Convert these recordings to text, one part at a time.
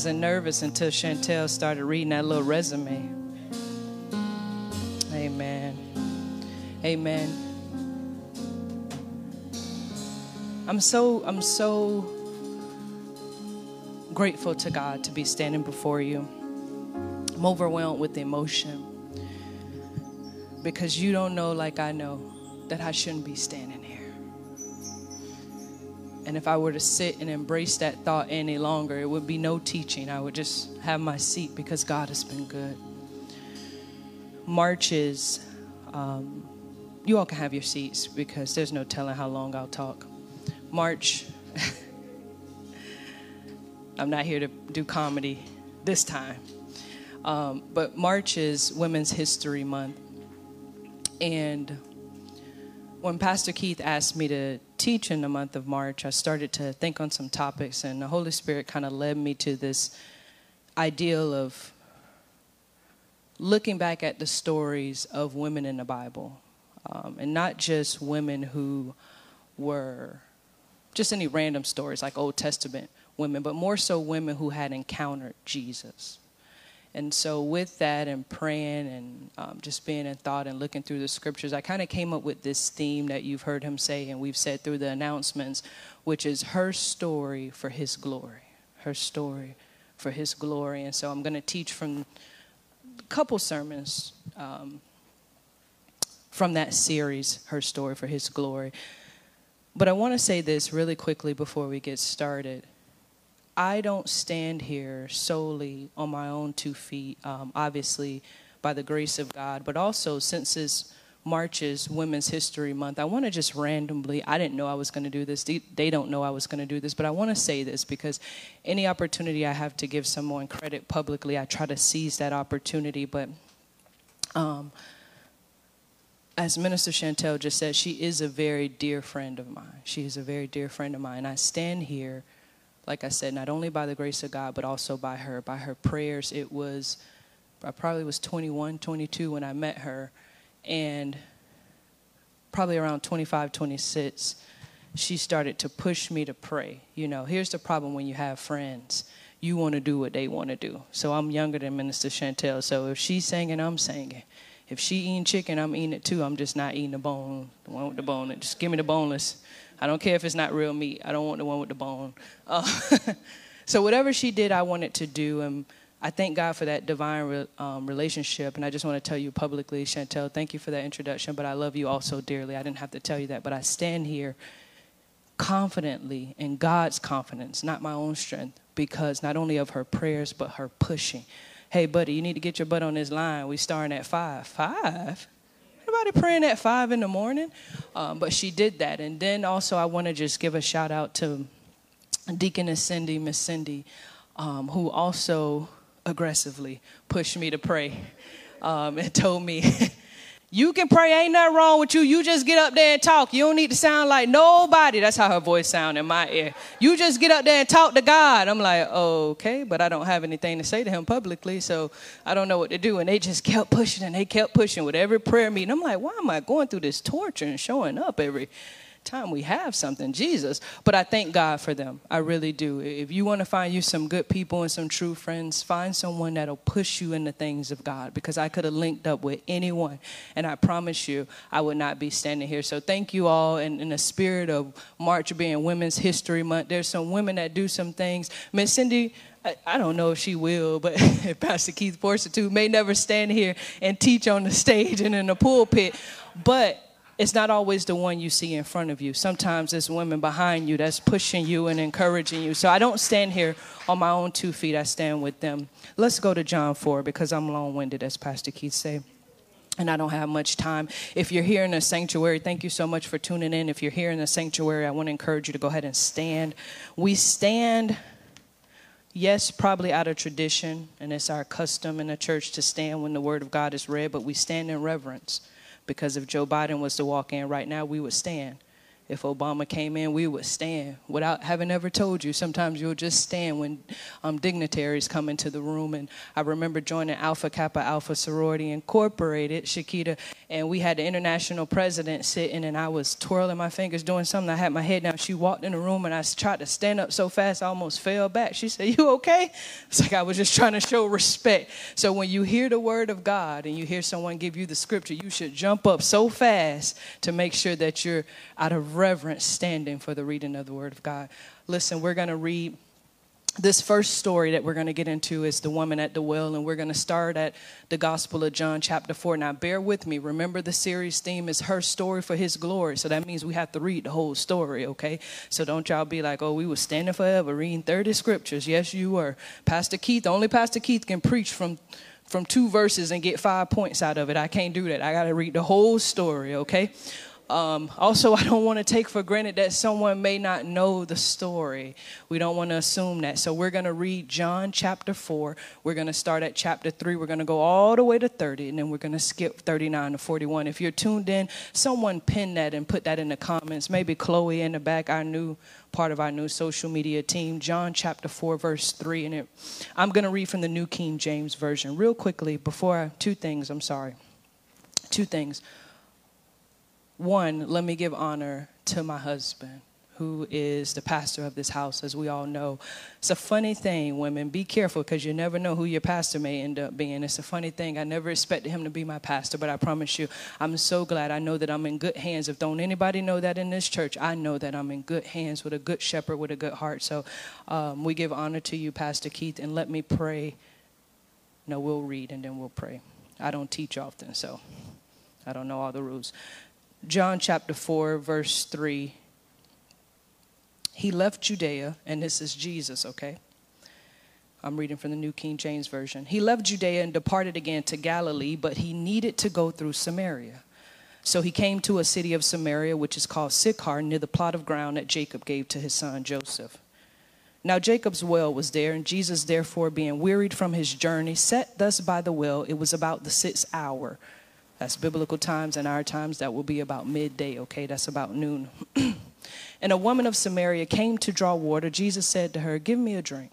Wasn't nervous until Chantel started reading that little resume. Amen. Amen. I'm so I'm so grateful to God to be standing before you. I'm overwhelmed with emotion because you don't know like I know that I shouldn't be standing. And if I were to sit and embrace that thought any longer, it would be no teaching. I would just have my seat because God has been good. Marches, um, you all can have your seats because there's no telling how long I'll talk. March, I'm not here to do comedy this time. Um, but March is Women's History Month. And when Pastor Keith asked me to teach in the month of March, I started to think on some topics, and the Holy Spirit kind of led me to this ideal of looking back at the stories of women in the Bible, um, and not just women who were just any random stories like Old Testament women, but more so women who had encountered Jesus. And so, with that and praying and um, just being in thought and looking through the scriptures, I kind of came up with this theme that you've heard him say and we've said through the announcements, which is her story for his glory. Her story for his glory. And so, I'm going to teach from a couple sermons um, from that series, Her Story for His Glory. But I want to say this really quickly before we get started. I don't stand here solely on my own two feet, um, obviously by the grace of God, but also since this March is Women's History Month, I want to just randomly, I didn't know I was going to do this. They don't know I was going to do this, but I want to say this because any opportunity I have to give someone credit publicly, I try to seize that opportunity. But um, as Minister Chantel just said, she is a very dear friend of mine. She is a very dear friend of mine. And I stand here like I said, not only by the grace of God, but also by her, by her prayers. It was, I probably was 21, 22 when I met her, and probably around 25, 26, she started to push me to pray. You know, here's the problem when you have friends. You want to do what they want to do. So I'm younger than Minister Chantel. So if she's singing, I'm singing. If she eating chicken, I'm eating it too. I'm just not eating the bone, the one with the bone. Just give me the boneless. I don't care if it's not real meat. I don't want the one with the bone. Uh, so whatever she did, I wanted to do. And I thank God for that divine re- um, relationship. And I just want to tell you publicly, Chantel, thank you for that introduction. But I love you also dearly. I didn't have to tell you that. But I stand here confidently in God's confidence, not my own strength, because not only of her prayers, but her pushing. Hey, buddy, you need to get your butt on this line. We starting at five. Five? Praying at five in the morning? Um, but she did that. And then also, I want to just give a shout out to Deaconess Cindy, Miss Cindy, um, who also aggressively pushed me to pray um, and told me, You can pray, ain't nothing wrong with you. You just get up there and talk. You don't need to sound like nobody. That's how her voice sounded in my ear. You just get up there and talk to God. I'm like, okay, but I don't have anything to say to him publicly, so I don't know what to do. And they just kept pushing and they kept pushing with every prayer meeting. I'm like, why am I going through this torture and showing up every time we have something, Jesus. But I thank God for them. I really do. If you want to find you some good people and some true friends, find someone that'll push you in the things of God because I could have linked up with anyone. And I promise you, I would not be standing here. So thank you all. And in the spirit of March being Women's History Month, there's some women that do some things. Miss Cindy, I, don't know if she will, but Pastor Keith Forster too may never stand here and teach on the stage and in the pulpit. But it's not always the one you see in front of you. Sometimes it's women behind you that's pushing you and encouraging you. So I don't stand here on my own two feet, I stand with them. Let's go to John 4 because I'm long winded, as Pastor Keith said and I don't have much time. If you're here in the sanctuary, thank you so much for tuning in. If you're here in the sanctuary, I want to encourage you to go ahead and stand. We stand, yes, probably out of tradition, and it's our custom in the church to stand when the word of God is read, but we stand in reverence because if Joe Biden was to walk in right now, we would stand. If Obama came in, we would stand without having ever told you. Sometimes you'll just stand when um, dignitaries come into the room. And I remember joining Alpha Kappa Alpha Sorority Incorporated, Shakita, and we had the international president sitting, and I was twirling my fingers doing something. I had my head down. She walked in the room, and I tried to stand up so fast I almost fell back. She said, "You okay?" It's like I was just trying to show respect. So when you hear the word of God and you hear someone give you the scripture, you should jump up so fast to make sure that you're out of reverence standing for the reading of the Word of God. Listen, we're going to read this first story that we're going to get into is the woman at the well, and we're going to start at the Gospel of John, chapter 4. Now, bear with me. Remember, the series theme is her story for his glory. So that means we have to read the whole story, okay? So don't y'all be like, oh, we were standing forever reading 30 scriptures. Yes, you were. Pastor Keith, only Pastor Keith can preach from from two verses and get five points out of it. I can't do that. I got to read the whole story, okay? Um, also, I don't want to take for granted that someone may not know the story. We don't want to assume that. So, we're going to read John chapter 4. We're going to start at chapter 3. We're going to go all the way to 30, and then we're going to skip 39 to 41. If you're tuned in, someone pin that and put that in the comments. Maybe Chloe in the back, our new part of our new social media team. John chapter 4, verse 3. And it, I'm going to read from the New King James Version real quickly before I, two things, I'm sorry. Two things. One, let me give honor to my husband, who is the pastor of this house, as we all know. It's a funny thing, women. Be careful because you never know who your pastor may end up being. It's a funny thing. I never expected him to be my pastor, but I promise you, I'm so glad. I know that I'm in good hands. If don't anybody know that in this church, I know that I'm in good hands with a good shepherd with a good heart. So um, we give honor to you, Pastor Keith, and let me pray. No, we'll read and then we'll pray. I don't teach often, so I don't know all the rules. John chapter 4, verse 3. He left Judea, and this is Jesus, okay? I'm reading from the New King James Version. He left Judea and departed again to Galilee, but he needed to go through Samaria. So he came to a city of Samaria, which is called Sychar, near the plot of ground that Jacob gave to his son Joseph. Now Jacob's well was there, and Jesus, therefore, being wearied from his journey, sat thus by the well. It was about the sixth hour. That's biblical times and our times. That will be about midday, okay? That's about noon. and a woman of Samaria came to draw water. Jesus said to her, Give me a drink.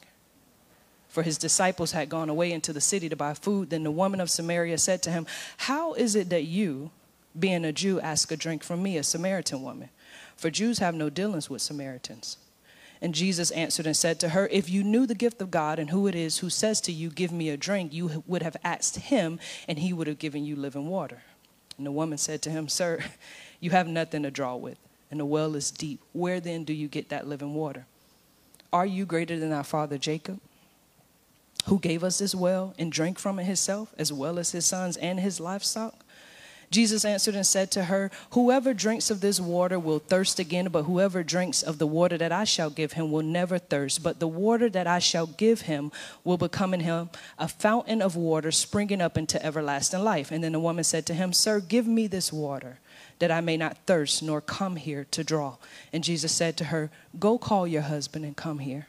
For his disciples had gone away into the city to buy food. Then the woman of Samaria said to him, How is it that you, being a Jew, ask a drink from me, a Samaritan woman? For Jews have no dealings with Samaritans. And Jesus answered and said to her, If you knew the gift of God and who it is who says to you, Give me a drink, you would have asked him, and he would have given you living water. And the woman said to him, Sir, you have nothing to draw with, and the well is deep. Where then do you get that living water? Are you greater than our father Jacob, who gave us this well and drank from it himself, as well as his sons and his livestock? Jesus answered and said to her, Whoever drinks of this water will thirst again, but whoever drinks of the water that I shall give him will never thirst. But the water that I shall give him will become in him a fountain of water springing up into everlasting life. And then the woman said to him, Sir, give me this water that I may not thirst nor come here to draw. And Jesus said to her, Go call your husband and come here.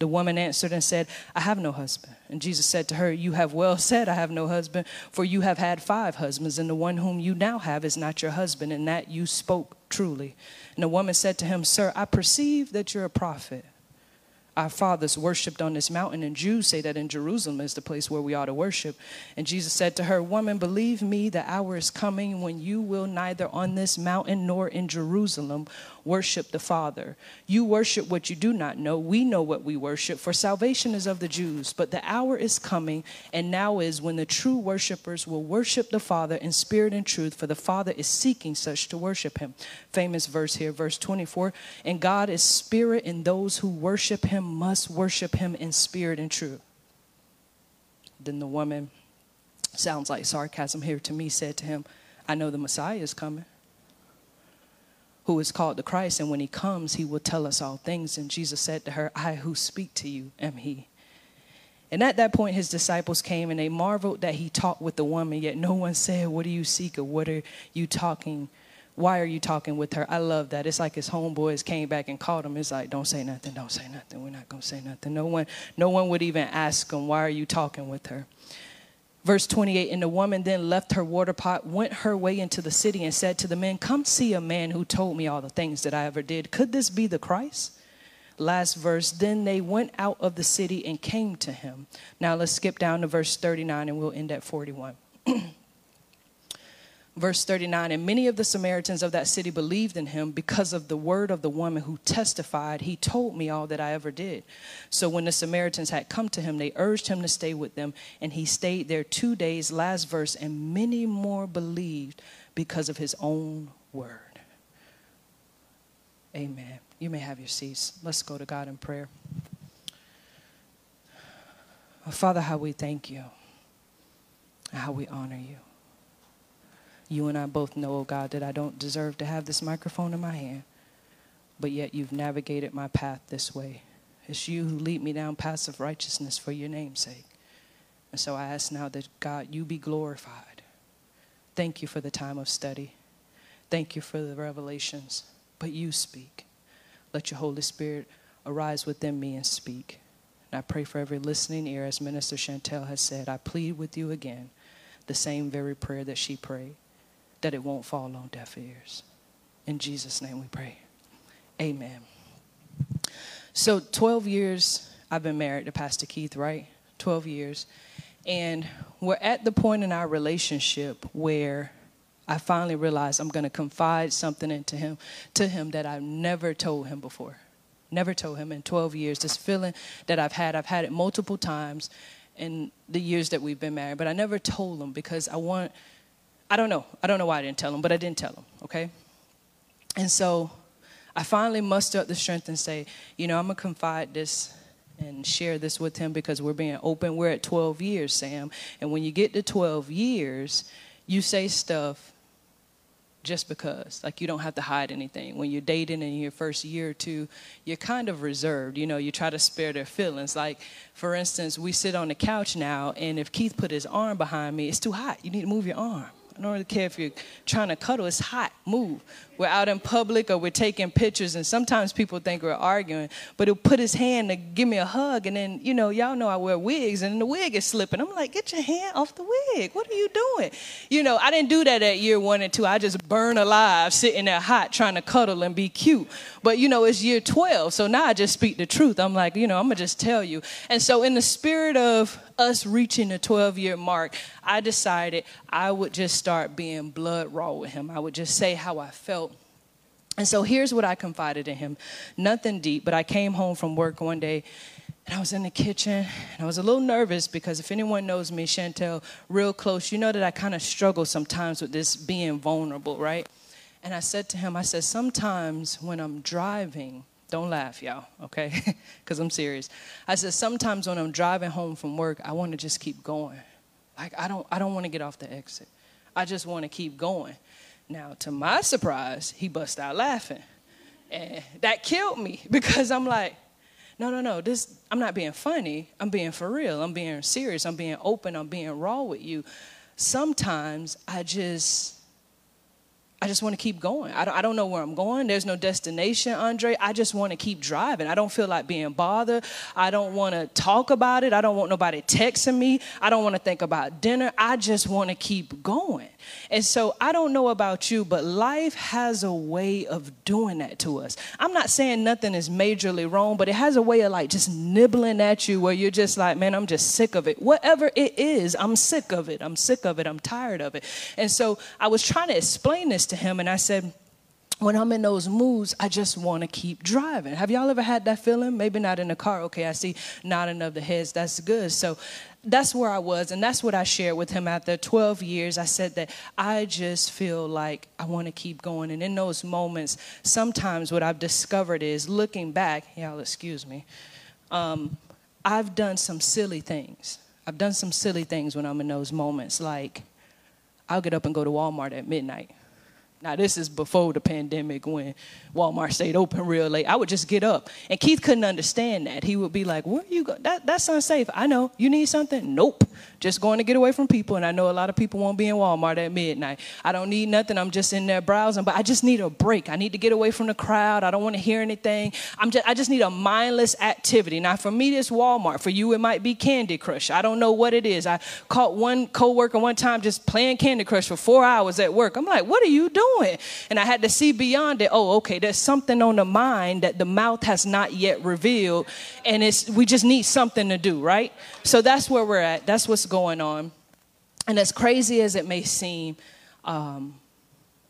The woman answered and said, I have no husband. And Jesus said to her, You have well said, I have no husband, for you have had five husbands, and the one whom you now have is not your husband, and that you spoke truly. And the woman said to him, Sir, I perceive that you're a prophet our fathers worshiped on this mountain, and Jews say that in Jerusalem is the place where we ought to worship. And Jesus said to her, Woman, believe me, the hour is coming when you will neither on this mountain nor in Jerusalem worship the Father. You worship what you do not know. We know what we worship, for salvation is of the Jews. But the hour is coming, and now is when the true worshipers will worship the Father in spirit and truth, for the Father is seeking such to worship him. Famous verse here, verse 24. And God is spirit, and those who worship him must worship him in spirit and truth. Then the woman, sounds like sarcasm here to me, said to him, I know the Messiah is coming. Who is called the Christ, and when he comes, he will tell us all things. And Jesus said to her, I who speak to you am he. And at that point, his disciples came and they marveled that he talked with the woman, yet no one said, What do you seek or what are you talking? Why are you talking with her? I love that. It's like his homeboys came back and called him. It's like, Don't say nothing, don't say nothing. We're not going to say nothing. No one, no one would even ask him, Why are you talking with her? Verse 28 And the woman then left her water pot, went her way into the city, and said to the men, Come see a man who told me all the things that I ever did. Could this be the Christ? last verse, then they went out of the city and came to him. Now let's skip down to verse 39 and we'll end at 41. verse 39 And many of the Samaritans of that city believed in him because of the word of the woman who testified, He told me all that I ever did. So when the Samaritans had come to him, they urged him to stay with them, and he stayed there two days. Last verse, and many more believed because of his own word. Amen. You may have your seats. Let's go to God in prayer. Father, how we thank you, how we honor you. You and I both know, oh God, that I don't deserve to have this microphone in my hand, but yet you've navigated my path this way. It's you who lead me down paths of righteousness for your name's sake. And so I ask now that, God, you be glorified. Thank you for the time of study. Thank you for the revelations. But you speak. Let your Holy Spirit arise within me and speak. And I pray for every listening ear, as Minister Chantel has said. I plead with you again the same very prayer that she prayed, that it won't fall on deaf ears. In Jesus' name we pray. Amen. So, 12 years I've been married to Pastor Keith, right? 12 years. And we're at the point in our relationship where I finally realized I'm going to confide something into him, to him that I've never told him before. Never told him in 12 years. This feeling that I've had, I've had it multiple times in the years that we've been married, but I never told him because I want, I don't know. I don't know why I didn't tell him, but I didn't tell him, okay? And so I finally mustered up the strength and say, you know, I'm going to confide this and share this with him because we're being open. We're at 12 years, Sam. And when you get to 12 years, you say stuff just because. Like you don't have to hide anything. When you're dating in your first year or two, you're kind of reserved. You know, you try to spare their feelings. Like, for instance, we sit on the couch now, and if Keith put his arm behind me, it's too hot. You need to move your arm. Don't really care if you're trying to cuddle, it's hot, move. We're out in public or we're taking pictures, and sometimes people think we're arguing, but he'll put his hand to give me a hug, and then, you know, y'all know I wear wigs, and the wig is slipping. I'm like, get your hand off the wig. What are you doing? You know, I didn't do that at year one and two. I just burn alive, sitting there hot, trying to cuddle and be cute. But, you know, it's year 12, so now I just speak the truth. I'm like, you know, I'm going to just tell you. And so, in the spirit of us reaching the 12 year mark, I decided I would just start being blood raw with him. I would just say how I felt. And so here's what I confided in him nothing deep, but I came home from work one day and I was in the kitchen and I was a little nervous because if anyone knows me, Chantel, real close, you know that I kind of struggle sometimes with this being vulnerable, right? And I said to him, I said, sometimes when I'm driving, don't laugh, y'all, okay? Because I'm serious. I said, sometimes when I'm driving home from work, I want to just keep going. Like, I don't, I don't want to get off the exit. I just want to keep going. Now, to my surprise, he bust out laughing. And that killed me because I'm like, no, no, no, this, I'm not being funny. I'm being for real. I'm being serious. I'm being open. I'm being raw with you. Sometimes I just, I just want to keep going. I don't, I don't know where I'm going. There's no destination, Andre. I just want to keep driving. I don't feel like being bothered. I don't want to talk about it. I don't want nobody texting me. I don't want to think about dinner. I just want to keep going. And so I don't know about you, but life has a way of doing that to us. I'm not saying nothing is majorly wrong, but it has a way of like just nibbling at you where you're just like, man, I'm just sick of it. Whatever it is, I'm sick of it. I'm sick of it. I'm tired of it. And so I was trying to explain this to him, and I said, when I'm in those moods, I just want to keep driving. Have y'all ever had that feeling? Maybe not in the car. Okay, I see nodding of the heads. That's good. So that's where I was, and that's what I shared with him after 12 years. I said that I just feel like I want to keep going. And in those moments, sometimes what I've discovered is looking back, y'all excuse me, um, I've done some silly things. I've done some silly things when I'm in those moments. Like, I'll get up and go to Walmart at midnight Now, this is before the pandemic when Walmart stayed open real late. I would just get up. And Keith couldn't understand that. He would be like, Where are you go? That, that's unsafe. I know. You need something? Nope. Just going to get away from people. And I know a lot of people won't be in Walmart at midnight. I don't need nothing. I'm just in there browsing. But I just need a break. I need to get away from the crowd. I don't want to hear anything. I'm just, I just need a mindless activity. Now, for me, it's Walmart. For you, it might be Candy Crush. I don't know what it is. I caught one coworker one time just playing Candy Crush for four hours at work. I'm like, What are you doing? Doing? And I had to see beyond it. Oh, okay, there's something on the mind that the mouth has not yet revealed, and it's we just need something to do, right? So that's where we're at. That's what's going on. And as crazy as it may seem, um,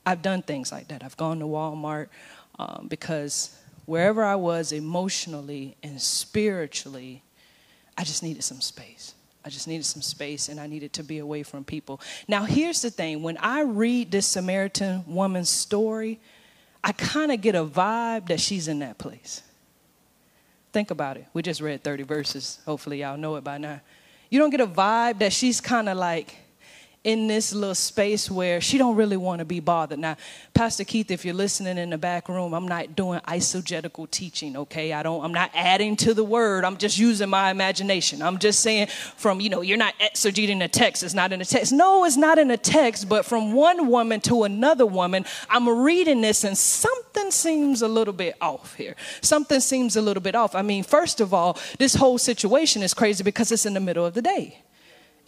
I've done things like that. I've gone to Walmart um, because wherever I was emotionally and spiritually, I just needed some space. I just needed some space and I needed to be away from people. Now, here's the thing when I read this Samaritan woman's story, I kind of get a vibe that she's in that place. Think about it. We just read 30 verses. Hopefully, y'all know it by now. You don't get a vibe that she's kind of like, in this little space where she don't really want to be bothered. Now, Pastor Keith, if you're listening in the back room, I'm not doing eisegetical teaching, okay? I don't I'm not adding to the word. I'm just using my imagination. I'm just saying from, you know, you're not exegeting the text. It's not in the text. No, it's not in the text, but from one woman to another woman, I'm reading this and something seems a little bit off here. Something seems a little bit off. I mean, first of all, this whole situation is crazy because it's in the middle of the day.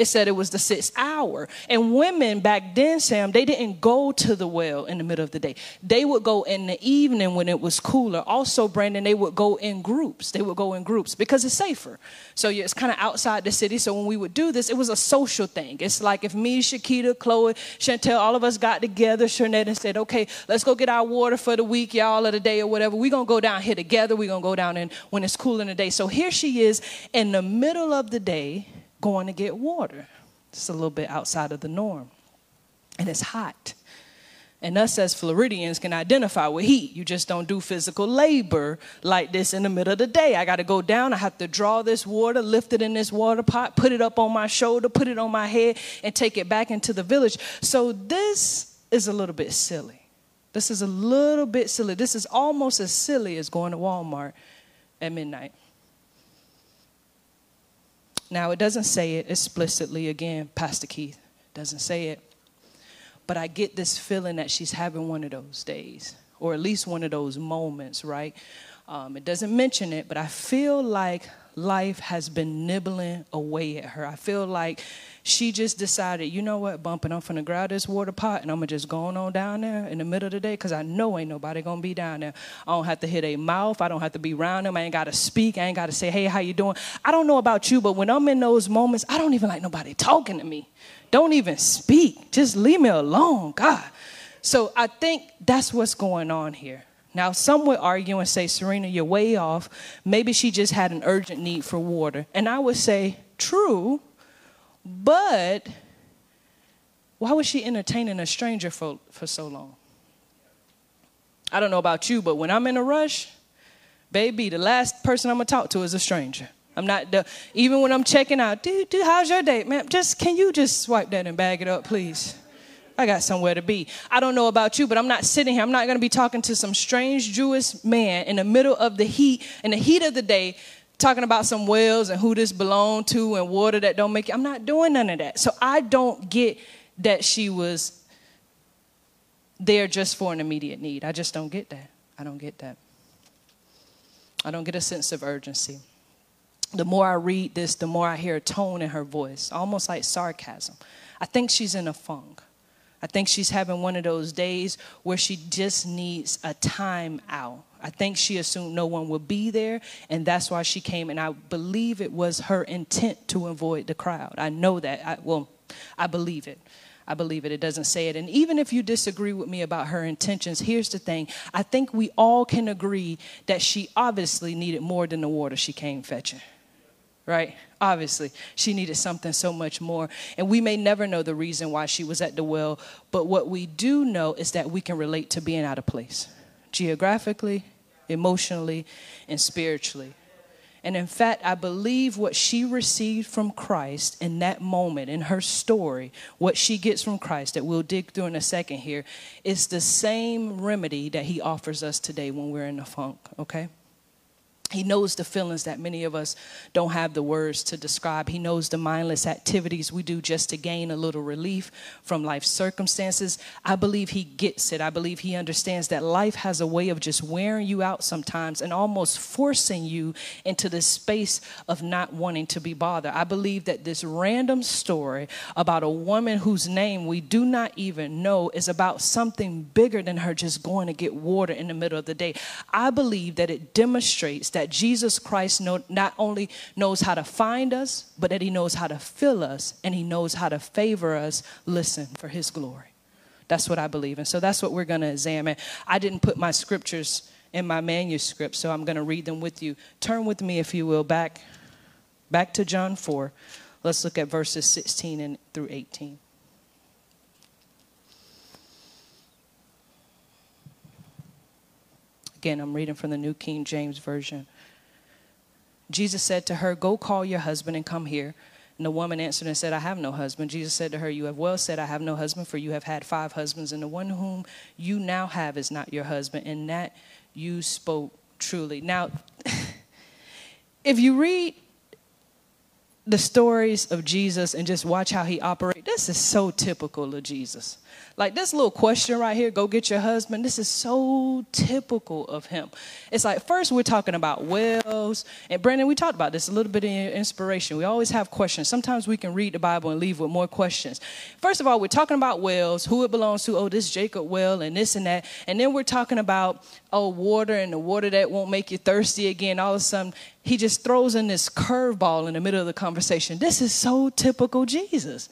It said it was the sixth hour. And women back then, Sam, they didn't go to the well in the middle of the day. They would go in the evening when it was cooler. Also, Brandon, they would go in groups. They would go in groups because it's safer. So it's kind of outside the city. So when we would do this, it was a social thing. It's like if me, Shakita, Chloe, Chantel, all of us got together, Shernette, and said, okay, let's go get our water for the week, y'all, of the day or whatever. We're going to go down here together. We're going to go down in when it's cool in the day. So here she is in the middle of the day going to get water. It's a little bit outside of the norm. And it's hot. And us as Floridians can identify with heat. You just don't do physical labor like this in the middle of the day. I got to go down. I have to draw this water, lift it in this water pot, put it up on my shoulder, put it on my head, and take it back into the village. So this is a little bit silly. This is a little bit silly. This is almost as silly as going to Walmart at midnight. Now, it doesn't say it explicitly again, Pastor Keith. doesn't say it. But I get this feeling that she's having one of those days, or at least one of those moments, right? Um, it doesn't mention it, but I feel like life has been nibbling away at her. I feel like she just decided, you know what, bumping, I'm finna grab this water pot and I'm gonna just go on down there in the middle of the day because I know ain't nobody gonna be down there. I don't have to hit a mouth. I don't have to be around them. I ain't gotta speak. I ain't gotta say, hey, how you doing? I don't know about you, but when I'm in those moments, I don't even like nobody talking to me. Don't even speak. Just leave me alone, God. So I think that's what's going on here. Now, some would argue and say, Sarina, you're way off. Maybe she just had an urgent need for water. And I would say, true, but why was she entertaining a stranger for, for so long? I don't know about you, but when I'm in a rush, baby, the last person I'm gonna talk to is a stranger. I'm not the, even when I'm checking out, dude, dude, how's your date, man? Just can you just swipe that and bag it up, please? I got somewhere to be. I don't know about you, but I'm not sitting here. I'm not going to be talking to some strange Jewish man in the middle of the heat, in the heat of the day, talking about some wells and who this belonged to and water that don't make it. I'm not doing none of that. So I don't get that she was there just for an immediate need. I just don't get that. I don't get that. I don't get a sense of urgency. The more I read this, the more I hear a tone in her voice, almost like sarcasm. I think she's in a funk. I think she's having one of those days where she just needs a time out. I think she assumed no one would be there, and that's why she came. And I believe it was her intent to avoid the crowd. I know that. I, well, I believe it. I believe it. It doesn't say it. And even if you disagree with me about her intentions, here's the thing I think we all can agree that she obviously needed more than the water she came fetching right? Obviously, she needed something so much more. And we may never know the reason why she was at the well, but what we do know is that we can relate to being out of place geographically, emotionally, and spiritually. And in fact, I believe what she received from Christ in that moment, in her story, what she gets from Christ, that we'll dig through in a second here, is the same remedy that he offers us today when we're in a funk, okay? He knows the feelings that many of us don't have the words to describe. He knows the mindless activities we do just to gain a little relief from life's circumstances. I believe he gets it. I believe he understands that life has a way of just wearing you out sometimes and almost forcing you into this space of not wanting to be bothered. I believe that this random story about a woman whose name we do not even know is about something bigger than her just going to get water in the middle of the day. I believe that it demonstrates that that Jesus Christ know, not only knows how to find us, but that he knows how to fill us and he knows how to favor us, listen, for his glory. That's what I believe. And so that's what we're going to examine. I didn't put my scriptures in my manuscript, so I'm going to read them with you. Turn with me, if you will, back, back to John 4. Let's look at verses 16 and through 18. Again, I'm reading from the New King James Version. Jesus said to her, Go call your husband and come here. And the woman answered and said, I have no husband. Jesus said to her, You have well said, I have no husband, for you have had five husbands, and the one whom you now have is not your husband, and that you spoke truly. Now, if you read the stories of Jesus and just watch how he operates, this is so typical of Jesus. Like this little question right here, go get your husband. This is so typical of him. It's like first we're talking about wells, and Brandon, we talked about this a little bit in inspiration. We always have questions. Sometimes we can read the Bible and leave with more questions. First of all, we're talking about wells, who it belongs to. Oh, this Jacob well, and this and that. And then we're talking about oh water and the water that won't make you thirsty again. All of a sudden, he just throws in this curveball in the middle of the conversation. This is so typical Jesus.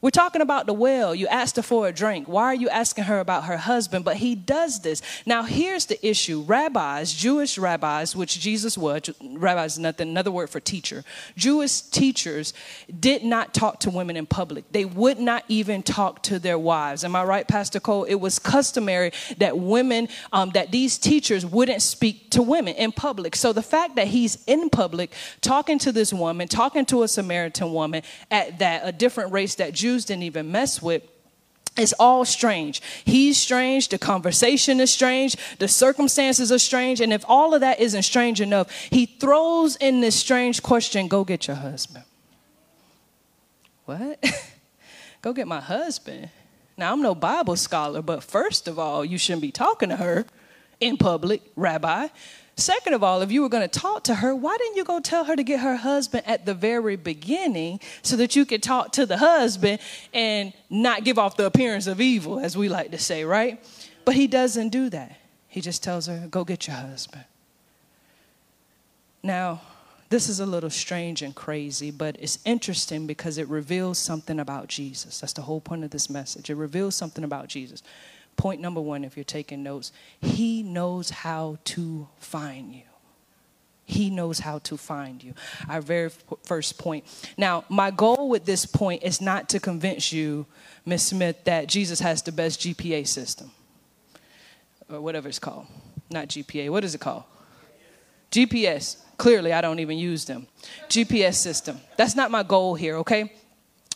We're talking about the well. You asked her for a drink. Why are you asking her about her husband? But he does this. Now, here's the issue rabbis, Jewish rabbis, which Jesus was, rabbis is nothing, another word for teacher. Jewish teachers did not talk to women in public. They would not even talk to their wives. Am I right, Pastor Cole? It was customary that women, um, that these teachers wouldn't speak to women in public. So the fact that he's in public talking to this woman, talking to a Samaritan woman at that, a different race that Jews Jews didn't even mess with. It's all strange. He's strange. The conversation is strange. The circumstances are strange. And if all of that isn't strange enough, he throws in this strange question go get your husband. What? go get my husband. Now, I'm no Bible scholar, but first of all, you shouldn't be talking to her in public, Rabbi. Second of all, if you were going to talk to her, why didn't you go tell her to get her husband at the very beginning so that you could talk to the husband and not give off the appearance of evil, as we like to say, right? But he doesn't do that. He just tells her, go get your husband. Now, this is a little strange and crazy, but it's interesting because it reveals something about Jesus. That's the whole point of this message. It reveals something about Jesus. Point number one, if you're taking notes, He knows how to find you. He knows how to find you. Our very first point. Now, my goal with this point is not to convince you, Miss Smith, that Jesus has the best GPA system or whatever it's called. Not GPA. What is it called? GPS. Clearly, I don't even use them. GPS system. That's not my goal here, okay?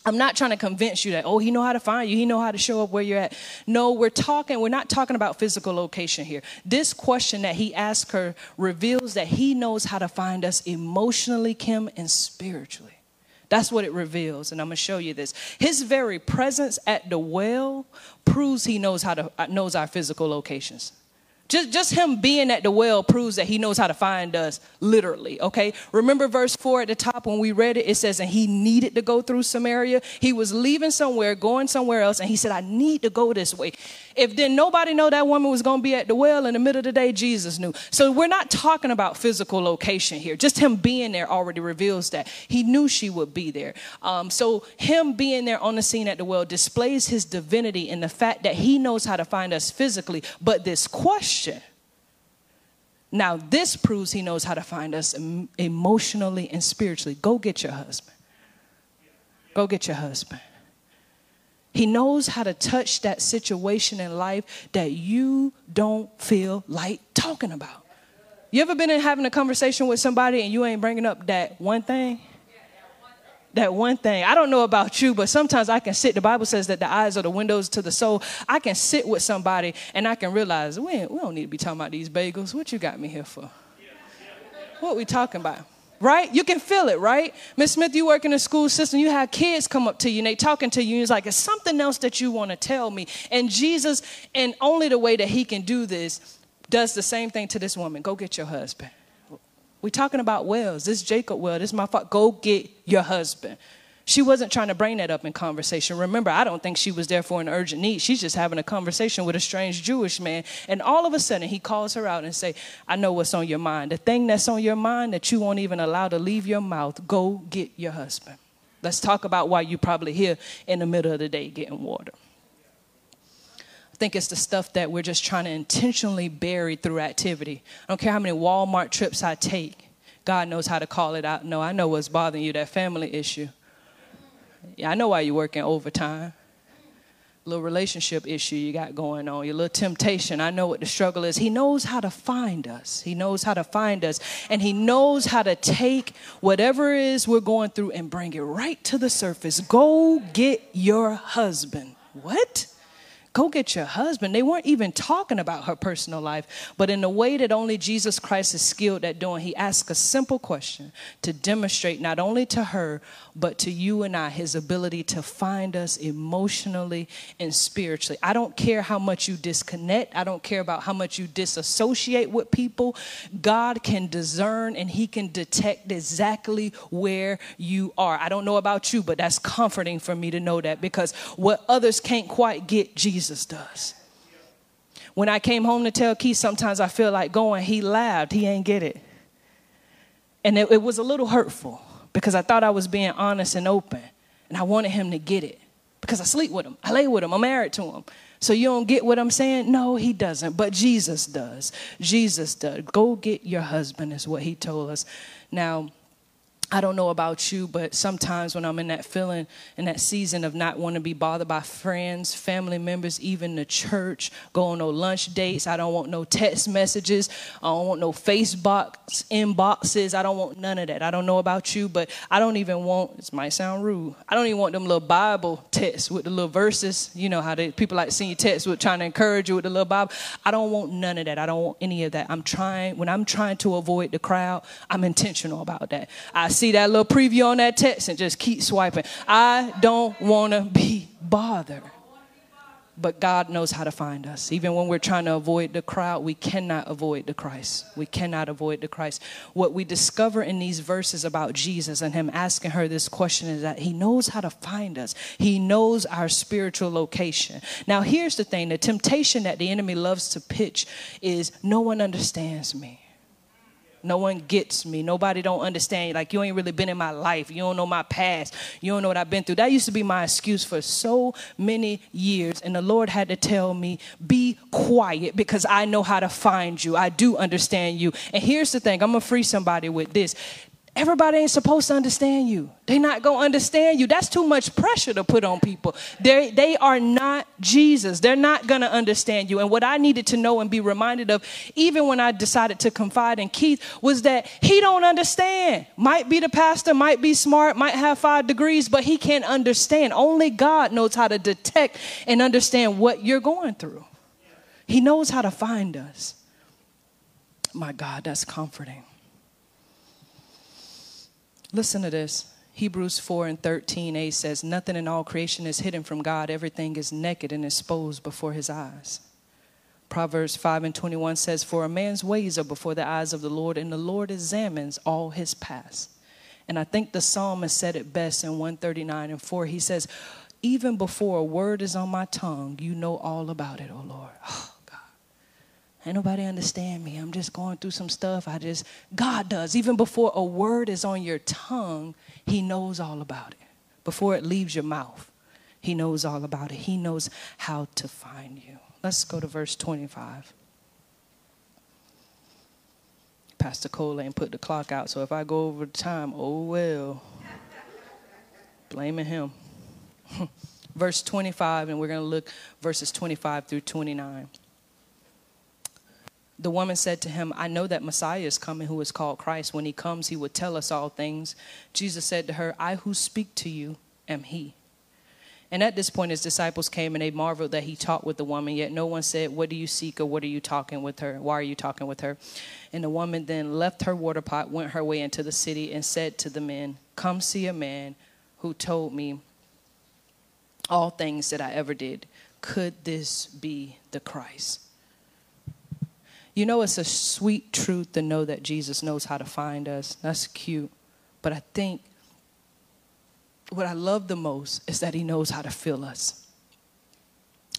I'm not trying to convince you that, oh, he know how to find you. He know how to show up where you're at. No, we're talking, we're not talking about physical location here. This question that he asked her reveals that he knows how to find us emotionally, Kim, and spiritually. That's what it reveals, and I'm gonna show you this. His very presence at the well proves he knows how to uh, knows our physical locations. Just, just him being at the well proves that he knows how to find us literally, okay? Remember verse 4 at the top when we read it? It says, and he needed to go through Samaria. He was leaving somewhere, going somewhere else, and he said, I need to go this way. If then nobody know that woman was going to be at the well in the middle of the day, Jesus knew. So we're not talking about physical location here. Just him being there already reveals that. He knew she would be there. Um, so him being there on the scene at the well displays his divinity in the fact that he knows how to find us physically. But this question, Now, this proves he knows how to find us emotionally and spiritually. Go get your husband. Go get your husband. He knows how to touch that situation in life that you don't feel like talking about. You ever been in having a conversation with somebody and you ain't bringing up that one thing? That one thing. I don't know about you, but sometimes I can sit. The Bible says that the eyes are the windows to the soul. I can sit with somebody and I can realize we, we don't need to be talking about these bagels. What you got me here for? What we talking about? Right? You can feel it, right? Miss Smith, you work in a school system, you have kids come up to you and they talking to you, and it's like, it's something else that you want to tell me. And Jesus, and only the way that he can do this, does the same thing to this woman. Go get your husband. We're talking about wells. This Jacob well, this is my fault. Go get your husband. She wasn't trying to bring that up in conversation. Remember, I don't think she was there for an urgent need. She's just having a conversation with a strange Jewish man. And all of a sudden, he calls her out and say, I know what's on your mind. The thing that's on your mind that you won't even allow to leave your mouth, go get your husband. Let's talk about why you probably here in the middle of the day getting water. Think it's the stuff that we're just trying to intentionally bury through activity. I don't care how many Walmart trips I take. God knows how to call it out. No, I know what's bothering you, that family issue. Yeah, I know why you're working overtime. Little relationship issue you got going on, your little temptation. I know what the struggle is. He knows how to find us. He knows how to find us. And He knows how to take whatever it is we're going through and bring it right to the surface. Go get your husband. What? Go get your husband. They weren't even talking about her personal life, but in the way that only Jesus Christ is skilled at doing, he asked a simple question to demonstrate not only to her, but to you and I his ability to find us emotionally and spiritually. I don't care how much you disconnect, I don't care about how much you disassociate with people. God can discern and he can detect exactly where you are. I don't know about you, but that's comforting for me to know that because what others can't quite get, Jesus does. When I came home to tell Keith, sometimes I feel like going, he laughed, he ain't get it. And it, it was a little hurtful because I thought I was being honest and open, and I wanted him to get it because I sleep with him, I lay with him, I'm married to him. So you don't get what I'm saying? No, he doesn't, but Jesus does. Jesus does. Go get your husband, is what he told us. Now, I don't know about you, but sometimes when I'm in that feeling, in that season of not wanting to be bothered by friends, family members, even the church, going no lunch dates. I don't want no text messages. I don't want no Facebook inboxes. I don't want none of that. I don't know about you, but I don't even want, this might sound rude, I don't even want them little Bible texts with the little verses. You know how they, people like send you texts with trying to encourage you with the little Bible. I don't want none of that. I don't want any of that. I'm trying, when I'm trying to avoid the crowd, I'm intentional about that. I see that little preview on that text and just keep swiping. I don't want to be bothered. But God knows how to find us. Even when we're trying to avoid the crowd, we cannot avoid the Christ. We cannot avoid the Christ. What we discover in these verses about Jesus and Him asking her this question is that He knows how to find us, He knows our spiritual location. Now, here's the thing the temptation that the enemy loves to pitch is no one understands me. No one gets me. Nobody don't understand. Like you ain't really been in my life. You don't know my past. You don't know what I've been through. That used to be my excuse for so many years. And the Lord had to tell me, be quiet because I know how to find you. I do understand you. And here's the thing, I'm gonna free somebody with this. Everybody ain't supposed to understand you. They not gonna understand you. That's too much pressure to put on people. They they are not Jesus. They're not gonna understand you. And what I needed to know and be reminded of, even when I decided to confide in Keith, was that he don't understand. Might be the pastor, might be smart, might have five degrees, but he can't understand. Only God knows how to detect and understand what you're going through. He knows how to find us. My God, that's comforting. Listen to this. Hebrews 4 and 13a says, Nothing in all creation is hidden from God. Everything is naked and exposed before his eyes. Proverbs 5 and 21 says, For a man's ways are before the eyes of the Lord, and the Lord examines all his past. And I think the psalmist said it best in 139 and 4. He says, Even before a word is on my tongue, you know all about it, O Lord. Oh, Ain't nobody understand me. I'm just going through some stuff. I just, God does. Even before a word is on your tongue, He knows all about it. Before it leaves your mouth, He knows all about it. He knows how to find you. Let's go to verse 25. Pastor Cole ain't put the clock out, so if I go over time, oh well. Blaming him. Verse 25, and we're going to look verses 25 through 29. The woman said to him, I know that Messiah is coming who is called Christ. When he comes, he will tell us all things. Jesus said to her, I who speak to you am he. And at this point, his disciples came and they marveled that he talked with the woman, yet no one said, What do you seek or what are you talking with her? Why are you talking with her? And the woman then left her water pot, went her way into the city, and said to the men, Come see a man who told me all things that I ever did. Could this be the Christ? You know, it's a sweet truth to know that Jesus knows how to find us. That's cute. But I think what I love the most is that he knows how to fill us.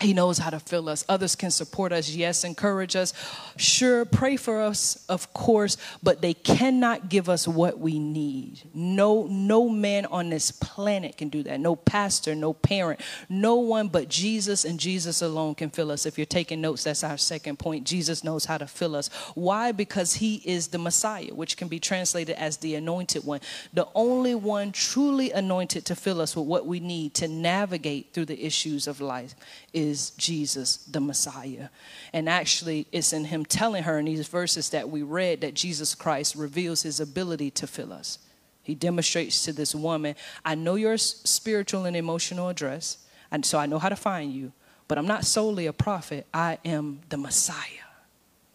He knows how to fill us. Others can support us, yes, encourage us, sure, pray for us, of course, but they cannot give us what we need. No, no man on this planet can do that. No pastor, no parent, no one but Jesus and Jesus alone can fill us. If you're taking notes, that's our second point. Jesus knows how to fill us. Why? Because he is the Messiah, which can be translated as the anointed one, the only one truly anointed to fill us with what we need to navigate through the issues of life is Jesus the Messiah. And actually, it's in him telling her in these verses that we read that Jesus Christ reveals his ability to fill us. He demonstrates to this woman, I know your spiritual and emotional address, and so I know how to find you, but I'm not solely a prophet, I am the Messiah.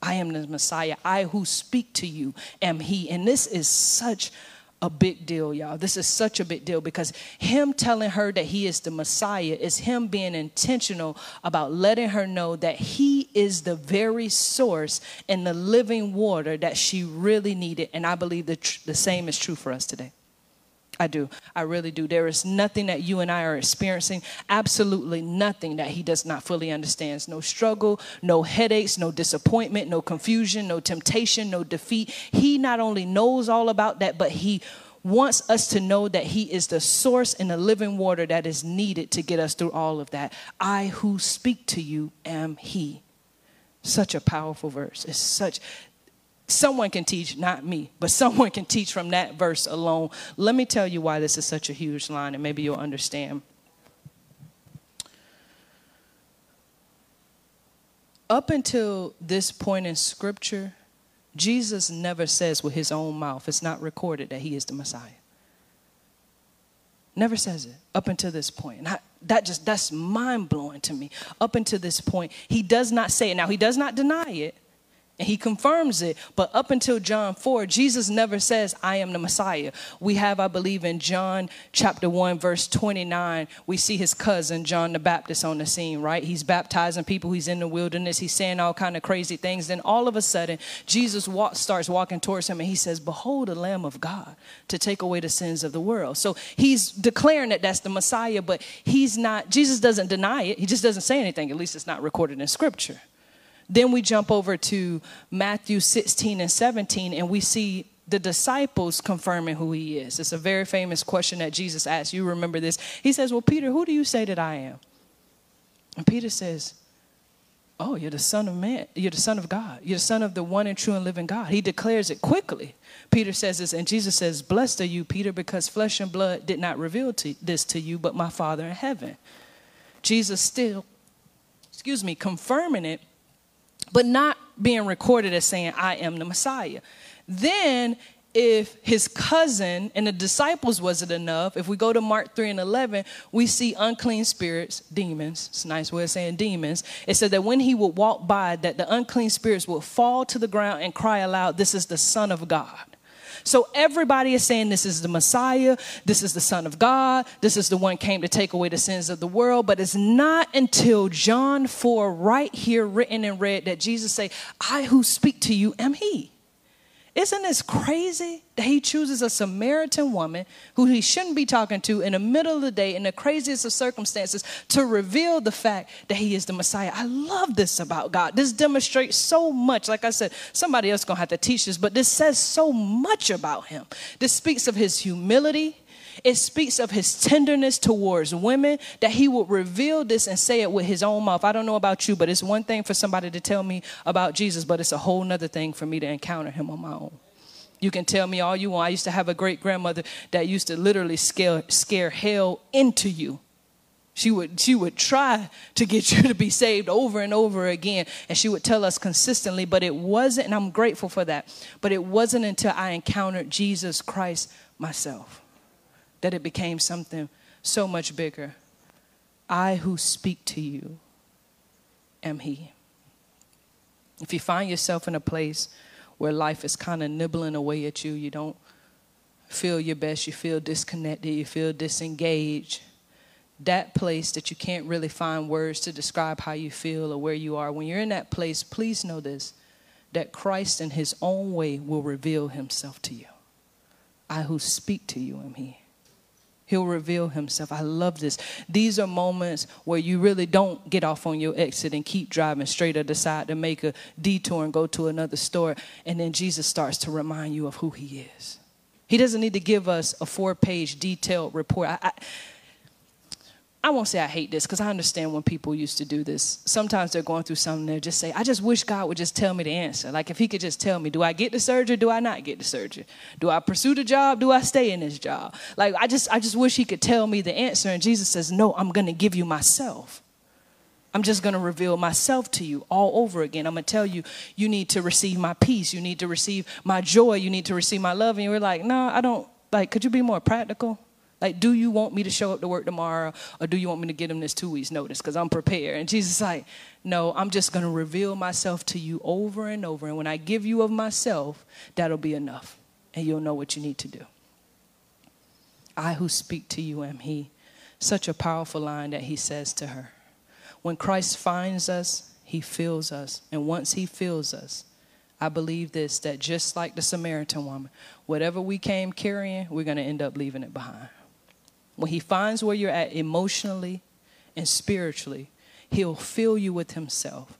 I am the Messiah. I who speak to you am He. And this is such a big deal, y'all. This is such a big deal because him telling her that he is the Messiah is him being intentional about letting her know that he is the very source and the living water that she really needed. And I believe the, tr- the same is true for us today. I do. I really do. There is nothing that you and I are experiencing, absolutely nothing that he does not fully understand. No struggle, no headaches, no disappointment, no confusion, no temptation, no defeat. He not only knows all about that, but he wants us to know that he is the source and the living water that is needed to get us through all of that. I who speak to you am he. Such a powerful verse. It's such Someone can teach, not me, but someone can teach from that verse alone. Let me tell you why this is such a huge line, and maybe you'll understand. Up until this point in Scripture, Jesus never says with his own mouth, it's not recorded that he is the Messiah. Never says it up until this point. That just that's mind blowing to me. Up until this point, he does not say it. Now he does not deny it, and he confirms it. But up until John 4, Jesus never says, I am the Messiah. We have, I believe, in John chapter 1, verse 29, we see his cousin, John the Baptist, on the scene, right? He's baptizing people. He's in the wilderness. He's saying all kind of crazy things. Then all of a sudden, Jesus walk, starts walking towards him and he says, Behold the Lamb of God to take away the sins of the world. So he's declaring that that's the Messiah, but he's not, Jesus doesn't deny it. He just doesn't say anything. At least it's not recorded in scripture. Then we jump over to Matthew 16 and 17, and we see the disciples confirming who he is. It's a very famous question that Jesus asked. You remember this. He says, Well, Peter, who do you say that I am? And Peter says, Oh, you're the Son of Man. You're the Son of God. You're the Son of the one and true and living God. He declares it quickly. Peter says this, and Jesus says, Blessed are you, Peter, because flesh and blood did not reveal to this to you, but my Father in heaven. Jesus still, excuse me, confirming it but not being recorded as saying, I am the Messiah. Then, if his cousin and the disciples wasn't enough, if we go to Mark 3 and 11, we see unclean spirits, demons. It's a nice way of saying demons. It said that when he would walk by, that the unclean spirits would fall to the ground and cry aloud, This is the Son of God. So everybody is saying this is the Messiah, this is the Son of God, this is the one came to take away the sins of the world. But it's not until John 4, right here written and read, that Jesus say, I who speak to you am he. Isn't this crazy that he chooses a Samaritan woman who he shouldn't be talking to in the middle of the day in the craziest of circumstances to reveal the fact that he is the Messiah? I love this about God. This demonstrates so much. Like I said, somebody else gonna have to teach this, but this says so much about him. This speaks of his humility. It speaks of his tenderness towards women, that he would reveal this and say it with his own mouth. I don't know about you, but it's one thing for somebody to tell me about Jesus, but it's a whole nother thing for me to encounter him on my own. You can tell me all you want. I used to have a great grandmother that used to literally scare, scare hell into you She would, she would try to get you to be saved over and over again. And she would tell us consistently, but it wasn't, and I'm grateful for that, but it wasn't until I encountered Jesus Christ myself that it became something so much bigger. I who speak to you am He. If you find yourself in a place where life is kind of nibbling away at you, you don't feel your best, you feel disconnected, you feel disengaged, that place that you can't really find words to describe how you feel or where you are, when you're in that place, please know this that Christ in his own way will reveal himself to you. I who speak to you am he. He'll reveal himself. I love this. These are moments where you really don't get off on your exit and keep driving straight or decide to make a detour and go to another store. And then Jesus starts to remind you of who he is. He doesn't need to give us a four page detailed report. I, I, I won't say I hate this because I understand when people used to do this. Sometimes they're going through something, they just say, I just wish God would just tell me the answer. Like if He could just tell me, do I get the surgery? Do I not get the surgery? Do I pursue the job? Do I stay in this job? Like I just, I just wish He could tell me the answer. And Jesus says, No, I'm to give you myself. I'm just going to reveal myself to you all over again. I'm going to tell you, you need to receive my peace. You need to receive my joy. You need to receive my love. And you're like, no, I don't. Like, could you be more practical? Like, do you want me to show up to work tomorrow or do you want me to give him this two weeks notice because I'm prepared? And Jesus is like, no, I'm just going to reveal myself to you over and over. And when I give you of myself, that'll be enough. And you'll know what you need to do. I who speak to you am he. Such a powerful line that he says to her. When Christ finds us, he fills us. And once he fills us, I believe this that just like the Samaritan woman, whatever we came carrying, we're going to end up leaving it behind. When he finds where you're at emotionally and spiritually, he'll fill you with himself.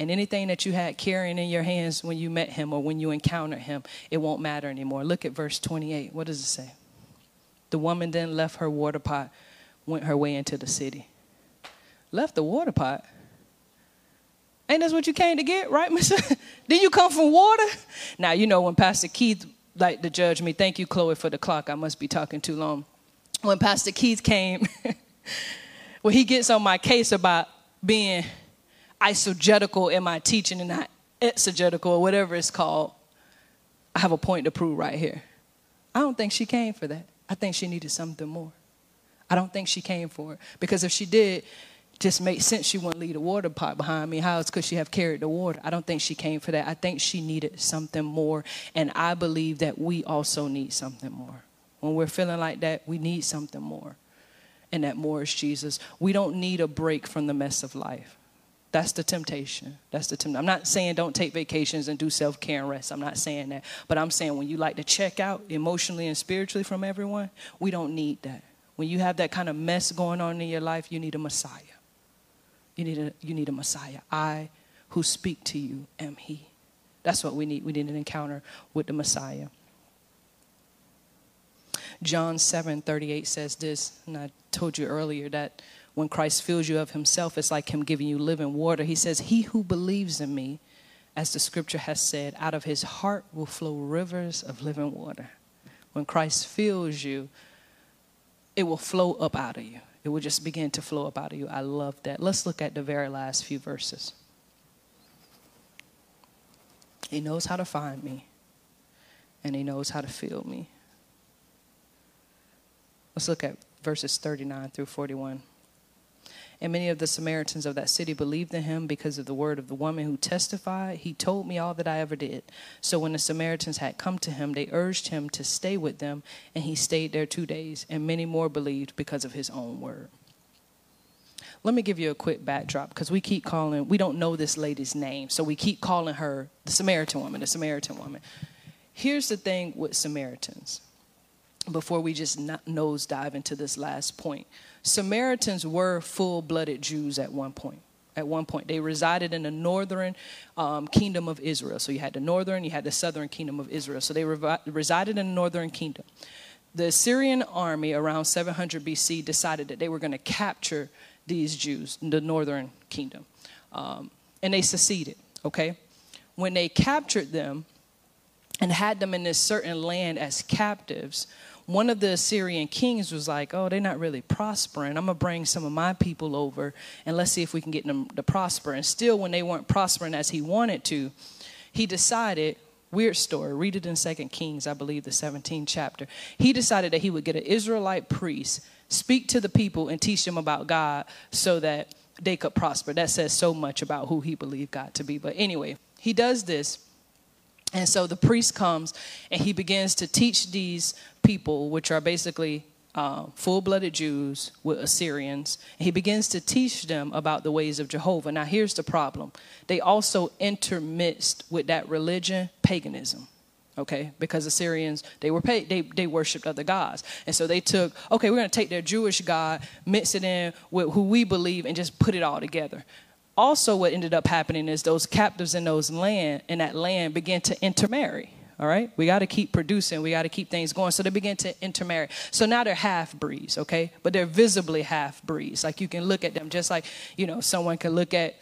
And anything that you had carrying in your hands when you met him or when you encountered him, it won't matter anymore. Look at verse 28. What does it say? The woman then left her water pot, went her way into the city. Left the water pot? Ain't that's what you came to get, right, Mister? Did you come from water? Now, you know, when Pastor Keith like to judge me, thank you, Chloe, for the clock. I must be talking too long when Pastor Keith came, when he gets on my case about being eisegetical in my teaching and not exegetical or whatever it's called, I have a point to prove right here. I don't think she came for that. I think she needed something more. I don't think she came for it. Because if she did, just make sense she wouldn't leave the water pot behind me. How else could she have carried the water? I don't think she came for that. I think she needed something more. And I believe that we also need something more. When we're feeling like that, we need something more. And that more is Jesus. We don't need a break from the mess of life. That's the temptation. That's the temptation. I'm not saying don't take vacations and do self care and rest. I'm not saying that. But I'm saying when you like to check out emotionally and spiritually from everyone, we don't need that. When you have that kind of mess going on in your life, you need a Messiah. You need a, you need a Messiah. I who speak to you am He. That's what we need. We need an encounter with the Messiah. John 7 38 says this, and I told you earlier that when Christ fills you of himself, it's like him giving you living water. He says, He who believes in me, as the scripture has said, out of his heart will flow rivers of living water. When Christ fills you, it will flow up out of you. It will just begin to flow up out of you. I love that. Let's look at the very last few verses. He knows how to find me, and he knows how to fill me. Let's look at verses 39 through 41. And many of the Samaritans of that city believed in him because of the word of the woman who testified, He told me all that I ever did. So when the Samaritans had come to him, they urged him to stay with them, and he stayed there two days, and many more believed because of his own word. Let me give you a quick backdrop because we keep calling, we don't know this lady's name, so we keep calling her the Samaritan woman, the Samaritan woman. Here's the thing with Samaritans before we just nose dive into this last point. Samaritans were full blooded Jews at one point. At one point, they resided in the northern um, kingdom of Israel. So you had the northern, you had the southern kingdom of Israel. So they revi- resided in the northern kingdom. The Assyrian army around 700 BC decided that they were going to capture these Jews the northern kingdom. Um, and they seceded, okay? When they captured them and had them in this certain land as captives, one of the Assyrian kings was like, Oh, they're not really prospering. I'm going to bring some of my people over and let's see if we can get them to prosper. And still, when they weren't prospering as he wanted to, he decided, weird story, read it in Second Kings, I believe, the 17th chapter. He decided that he would get an Israelite priest, speak to the people, and teach them about God so that they could prosper. That says so much about who he believed God to be. But anyway, he does this. And so the priest comes and he begins to teach these people, which are basically uh, full blooded Jews with Assyrians. He begins to teach them about the ways of Jehovah. Now, here's the problem they also intermixed with that religion paganism okay because assyrians they were paid they, they worshiped other gods and so they took okay we're going to take their jewish god mix it in with who we believe and just put it all together also what ended up happening is those captives in those land in that land began to intermarry all right? We got to keep producing we got to keep things going. So they begin to intermarry. So now they're half breeds okay? But they're visibly half breeds. Like you can look at them just like you know someone can look at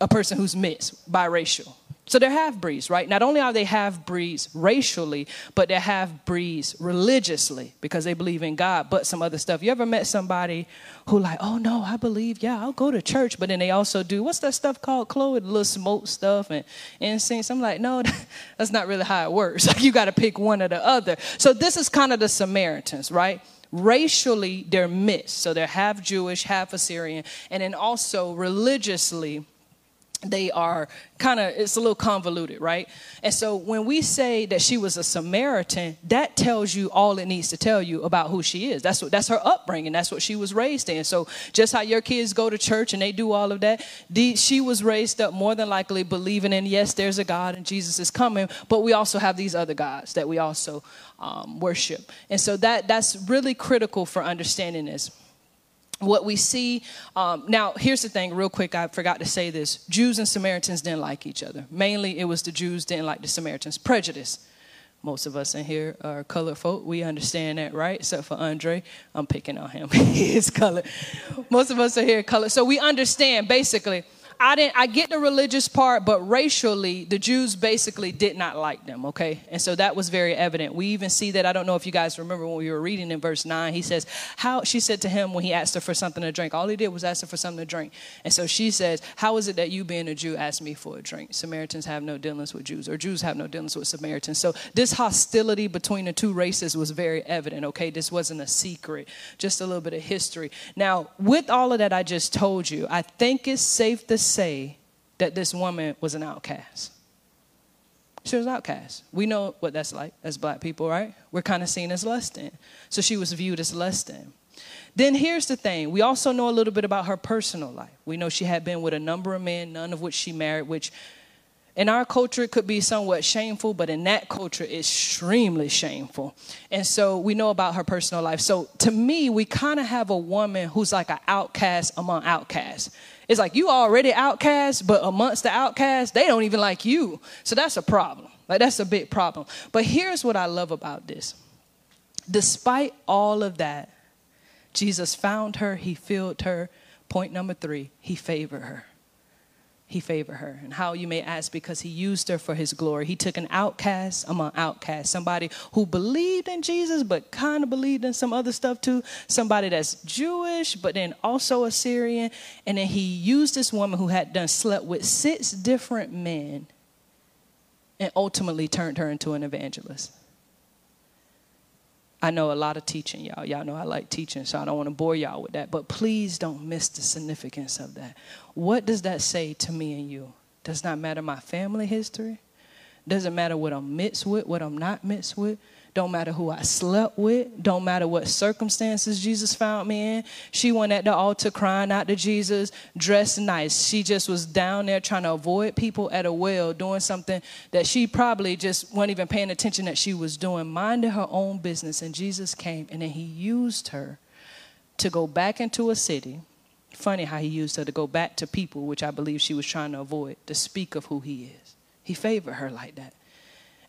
a person who's mixed biracial so they're half breeds, right? Not only are they half breeds racially, but they're half breeds religiously because they believe in God, but some other stuff. You ever met somebody who, like, oh no, I believe, yeah, I'll go to church, but then they also do, what's that stuff called, Chloe? The little smoke stuff and incense. I'm like, no, that's not really how it works. You got to pick one or the other. So this is kind of the Samaritans, right? Racially, they're mixed. So they're half Jewish, half Assyrian, and then also religiously, they are kind of it's a little convoluted right? And so when we say that she was a samaritan that tells you all it needs to tell you about who she is. That's what that's her upbringing. That's what she was raised in. So just how your kids go to church and they do all of that she was raised up more than likely believing in yes there's a god and jesus is coming but we also have these other gods that we also um, worship. And so that that's really critical for understanding this what we see um, now here's the thing real quick i forgot to say this. Jews and samaritans didn't like each other. Mainly it was the jews didn't like the samaritans. Prejudice. Most of us in here are colored folk. We understand that right? Except for andre. I'm picking on him. He color. Most of us are here colored. So we understand basically I didn't I get the religious part, but racially, the Jews basically did not like them, okay? And so that was very evident. We even see that. I don't know if you guys remember when we were reading in verse 9, he says, How she said to him when he asked her for something to drink, all he did was ask her for something to drink. And so she says, How is it that you being a Jew asked me for a drink? Samaritans have no dealings with Jews, or Jews have no dealings with Samaritans. So this hostility between the two races was very evident, okay? This wasn't a secret, just a little bit of history. Now, with all of that I just told you, I think it's safe to say that this woman was an outcast. She was outcast. We know what that's like as black people, right? We're kind of seen as less than. So she was viewed as less than. Then here's the thing we also know a little bit about her personal life. We know she had been with a number of men, none of which she married, which in our culture it could be somewhat shameful, but in that culture, extremely shameful. And so we know about her personal life. So to me, we kind of have a woman who's like an outcast among outcasts. It's like you already outcast, but amongst the outcasts, they don't even like you. So that's a problem. Like that's a big problem. But here's what I love about this. Despite all of that, Jesus found her, he filled her. Point number three, he favored her he favored her. And how you may ask, because he used her for his glory. He took an outcast among outcasts, somebody who believed in Jesus, but kind of believed in some other stuff too, somebody that's Jewish, but then also Assyrian. And then he used this woman who had done slept with six different men and ultimately turned her into an evangelist. I know a lot of teaching, y'all. Y'all know I like teaching, so I don't want to bore y'all with that. But please don't miss the significance of that. What does that say to me and you? Does not matter my family history. Doesn't matter what I'm mixed with, what I'm not mixed with. Don't matter who I slept with. Don't matter what circumstances Jesus found me in. She went at the altar crying out to Jesus, dressed nice. She just was down there trying to avoid people at a well, doing something that she probably just wasn't even paying attention that she was doing, minding her own business. And Jesus came and then he used her to go back into a city. Funny how he used her to go back to people, which I believe she was trying to avoid, to speak of who he is. He favored her like that.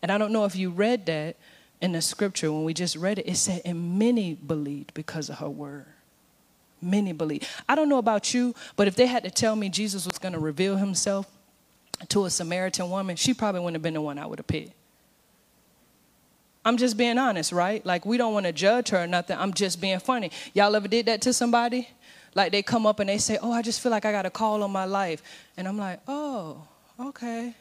And I don't know if you read that, in the scripture, when we just read it, it said, and many believed because of her word. Many believed. I don't know about you, but if they had to tell me Jesus was going to reveal himself to a Samaritan woman, she probably wouldn't have been the one I would have picked. I'm just being honest, right? Like we don't want to judge her or nothing. I'm just being funny. Y'all ever did that to somebody? Like they come up and they say, "Oh, I just feel like I got a call on my life," and I'm like, "Oh, okay."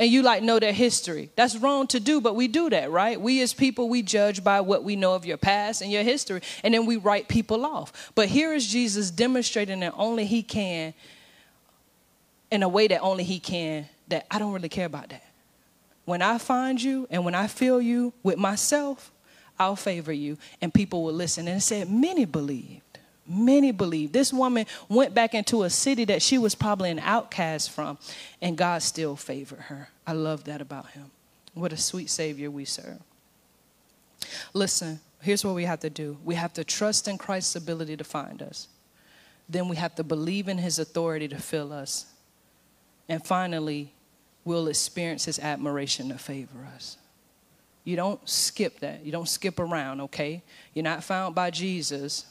And you like know their history. That's wrong to do, but we do that, right? We as people, we judge by what we know of your past and your history, and then we write people off. But here is Jesus demonstrating that only He can, in a way that only He can, that I don't really care about that. When I find you and when I fill you with myself, I'll favor you, and people will listen. And it said, many believed. Many believe. This woman went back into a city that she was probably an outcast from, and God still favored her. I love that about him. What a sweet Savior we serve. Listen, here's what we have to do we have to trust in Christ's ability to find us. Then we have to believe in his authority to fill us. And finally, we'll experience his admiration to favor us. You don't skip that. You don't skip around, okay? You're not found by Jesus,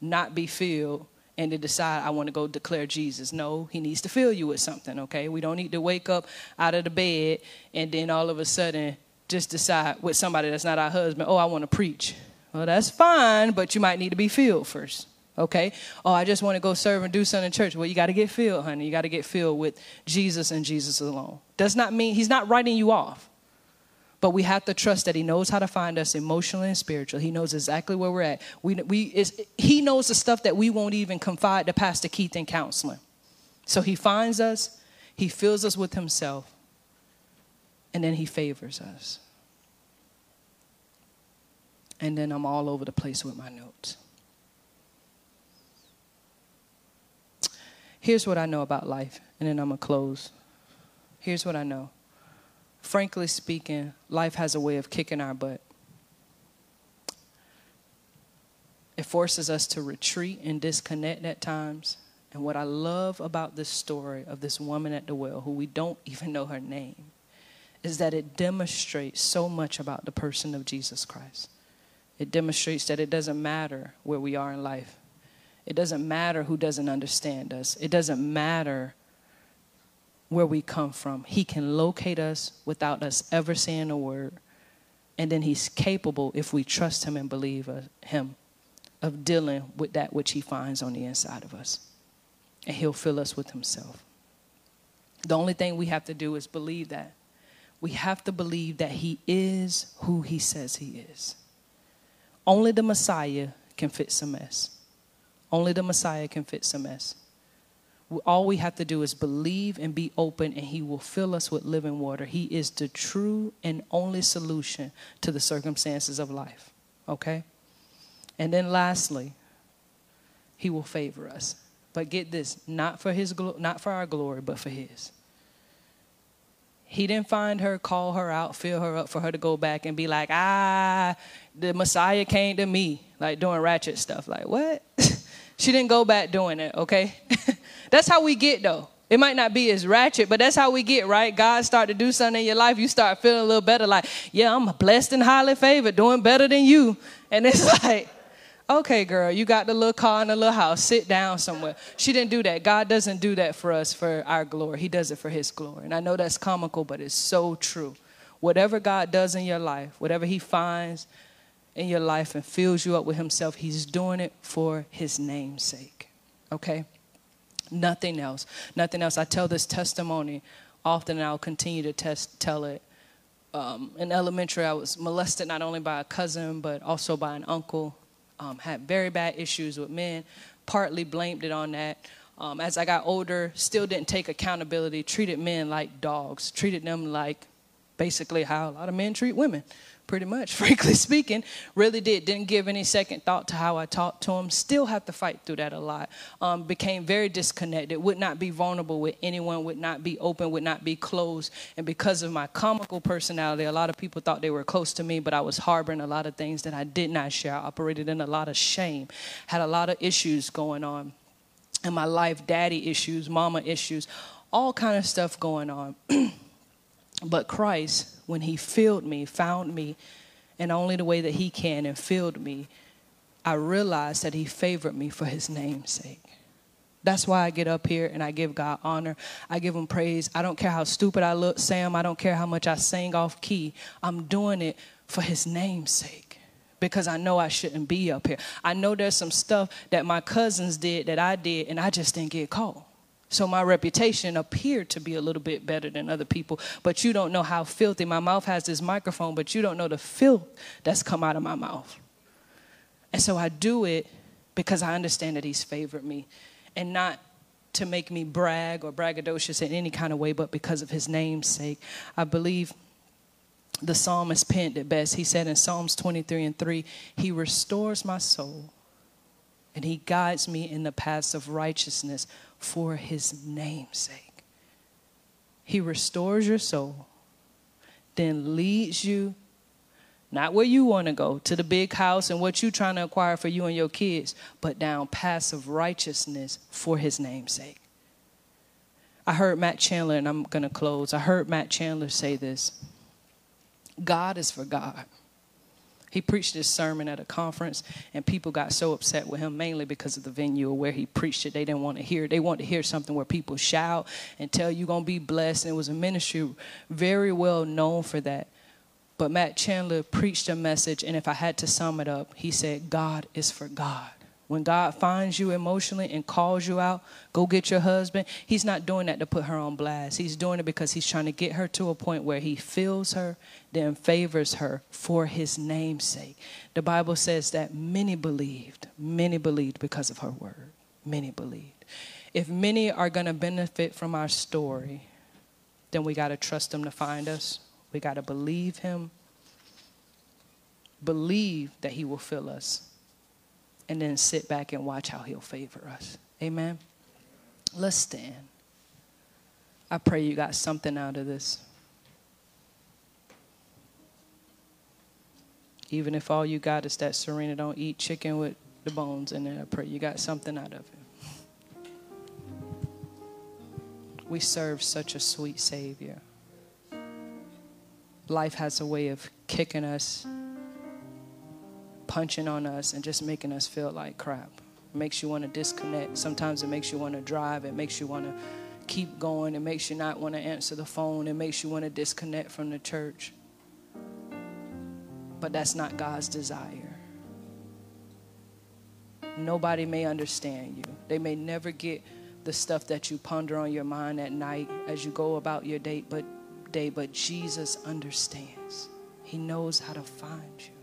not be filled, and to decide, I want to go declare Jesus. No, he needs to fill you with something, okay? We don't need to wake up out of the bed and then all of a sudden just decide with somebody that's not our husband, oh, I want to preach. Well, that's fine, but you might need to be filled first okay? Oh, I just want to go serve and do something in church. Well, you got to get filled, honey. You got to get filled with Jesus and Jesus alone. Does not mean he's not writing you off. But we have to trust that he knows how to find us emotionally and spiritually. He knows exactly where we're at. We, we, he knows the stuff that we won't even confide to Pastor Keith in counseling. So he finds us, he fills us with himself, and then he favors us. And then I'm all over the place with my notes. Here's what I know about life, and then I'm going to close. Here's what I know. Frankly speaking, life has a way of kicking our butt. It forces us to retreat and disconnect at times. And what I love about this story of this woman at the well, who we don't even know her name, is that it demonstrates so much about the person of Jesus Christ. It demonstrates that it doesn't matter where we are in life, it doesn't matter who doesn't understand us. It doesn't matter where we come from. He can locate us without us ever saying a word. And then He's capable, if we trust Him and believe uh, Him, of dealing with that which He finds on the inside of us. And He'll fill us with Himself. The only thing we have to do is believe that. We have to believe that He is who He says He is. Only the Messiah can fix a mess. Only the Messiah can fix a mess. All we have to do is believe and be open, and He will fill us with living water. He is the true and only solution to the circumstances of life. Okay? And then lastly, He will favor us. But get this, not for his not for our glory, but for his. He didn't find her, call her out, fill her up for her to go back and be like, ah, the Messiah came to me, like doing ratchet stuff. Like, what? She didn't go back doing it, okay? that's how we get though. It might not be as ratchet, but that's how we get, right? God start to do something in your life, you start feeling a little better, like, yeah, I'm blessed and highly favored, doing better than you. And it's like, okay, girl, you got the little car and the little house, sit down somewhere. She didn't do that. God doesn't do that for us for our glory. He does it for his glory. And I know that's comical, but it's so true. Whatever God does in your life, whatever he finds, in your life and fills you up with Himself, He's doing it for His name's sake. Okay? Nothing else. Nothing else. I tell this testimony often, and I'll continue to test, tell it. Um, in elementary, I was molested not only by a cousin, but also by an uncle. Um, had very bad issues with men, partly blamed it on that. Um, as I got older, still didn't take accountability, treated men like dogs, treated them like basically how a lot of men treat women pretty much, frankly speaking. Really did. Didn't give any second thought to how I talked to him. Still have to fight through that a lot. Um, became very disconnected. Would not be vulnerable with anyone. Would not be open. Would not be closed. And because of my comical personality, a lot of people thought they were close to me, but I was harboring a lot of things that I did not share. I operated in a lot of shame. Had a lot of issues going on in my life. Daddy issues, mama issues, all kind of stuff going on. but Christ when he filled me, found me, and only the way that he can and filled me, I realized that he favored me for his name's sake. That's why I get up here and I give God honor. I give him praise. I don't care how stupid I look, Sam. I don't care how much I sing off key. I'm doing it for his name's sake because I know I shouldn't be up here. I know there's some stuff that my cousins did that I did and I just didn't get caught. So my reputation appeared to be a little bit better than other people, but you don't know how filthy. My mouth has this microphone, but you don't know the filth that's come out of my mouth. And so I do it because I understand that he's favored me and not to make me brag or braggadocious in any kind of way, but because of his name's sake. I believe the psalmist penned it best. He said in Psalms 23 and 3, He restores my soul and he guides me in the paths of righteousness for his name's sake. He restores your soul, then leads you not where you want to go, to the big house and what you're trying to acquire for you and your kids, but down paths of righteousness for his name's sake. I heard Matt Chandler, and I'm going to close. I heard Matt Chandler say this God is for God. He preached this sermon at a conference, and people got so upset with him, mainly because of the venue where he preached it. They didn't want to hear it. They wanted to hear something where people shout and tell you going to be blessed. And it was a ministry very well known for that. But Matt Chandler preached a message, and if I had to sum it up, he said, God is for God. When God finds you emotionally and calls you out, go get your husband. He's not doing that to put her on blast. He's doing it because he's trying to get her to a point where he feels her, then favors her for his name's sake. The Bible says that many believed, many believed because of her word. Many believed. If many are going to benefit from our story, then we got to trust him to find us. We got to believe him. Believe that he will fill us and then sit back and watch how he'll favor us. Amen. Let's stand. I pray you got something out of this. Even if all you got is that Sarina don't eat chicken with the bones in it, I pray you got something out of it. We serve such a sweet Savior. Life has a way of kicking us punching on us and just making us feel like crap. It makes you want to disconnect. Sometimes it makes you want to drive. It makes you want to keep going. It makes you not want to answer the phone. It makes you want to disconnect from the church. But that's not God's desire. Nobody may understand you. They may never get the stuff that you ponder on your mind at night as you go about your day, but day, but Jesus understands. He knows how to find you.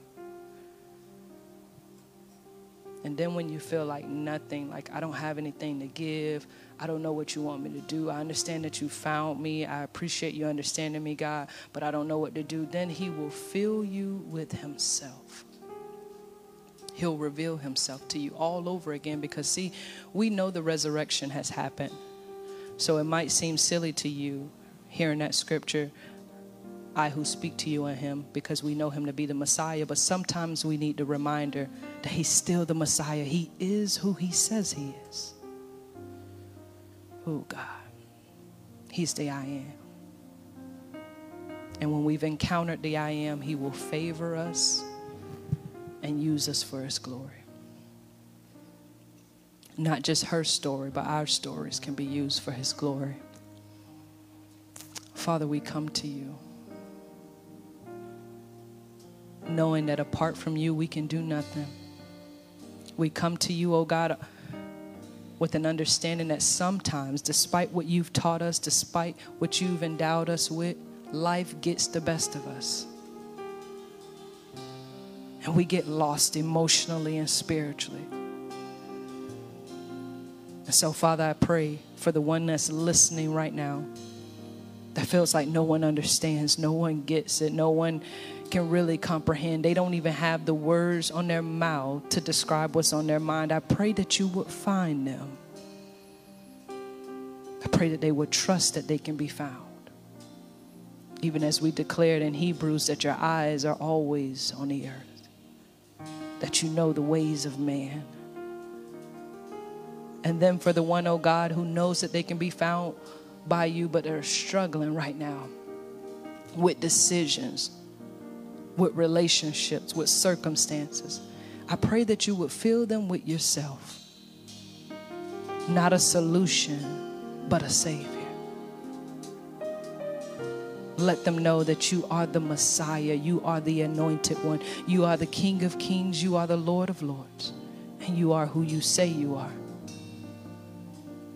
And then when you feel like nothing, like I don't have anything to give, I don't know what you want me to do. I understand that you found me. I appreciate you understanding me, God, but I don't know what to do. Then He will fill you with Himself. He'll reveal Himself to you all over again because, see, we know the resurrection has happened. So it might seem silly to you hearing that scripture, I who speak to you in him because we know him to be the Messiah. But sometimes we need the reminder that he's still the Messiah. He is who he says he is. Oh, God. He's the I am. And when we've encountered the I am, he will favor us and use us for his glory. Not just her story, but our stories can be used for his glory. Father, we come to you knowing that apart from you, we can do nothing. We come to you, oh God, with an understanding that sometimes, despite what you've taught us, despite what you've endowed us with, life gets the best of us. And we get lost emotionally and spiritually. And so, Father, I pray for the one that's listening right now that feels like no one understands, no one gets it, no one can really comprehend. They don't even have the words on their mouth to describe what's on their mind. I pray that you would find them. I pray that they would trust that they can be found. Even as we declared in Hebrews that your eyes are always on the earth, that you know the ways of man. And then for the one, oh God, who knows that they can be found by you, but they're struggling right now with decisions with relationships, with circumstances. I pray that you would fill them with yourself. not a solution, but a Savior. Let them know that you are the Messiah, you are the anointed one, you are the King of kings, you are the Lord of lords, and you are who you say you are.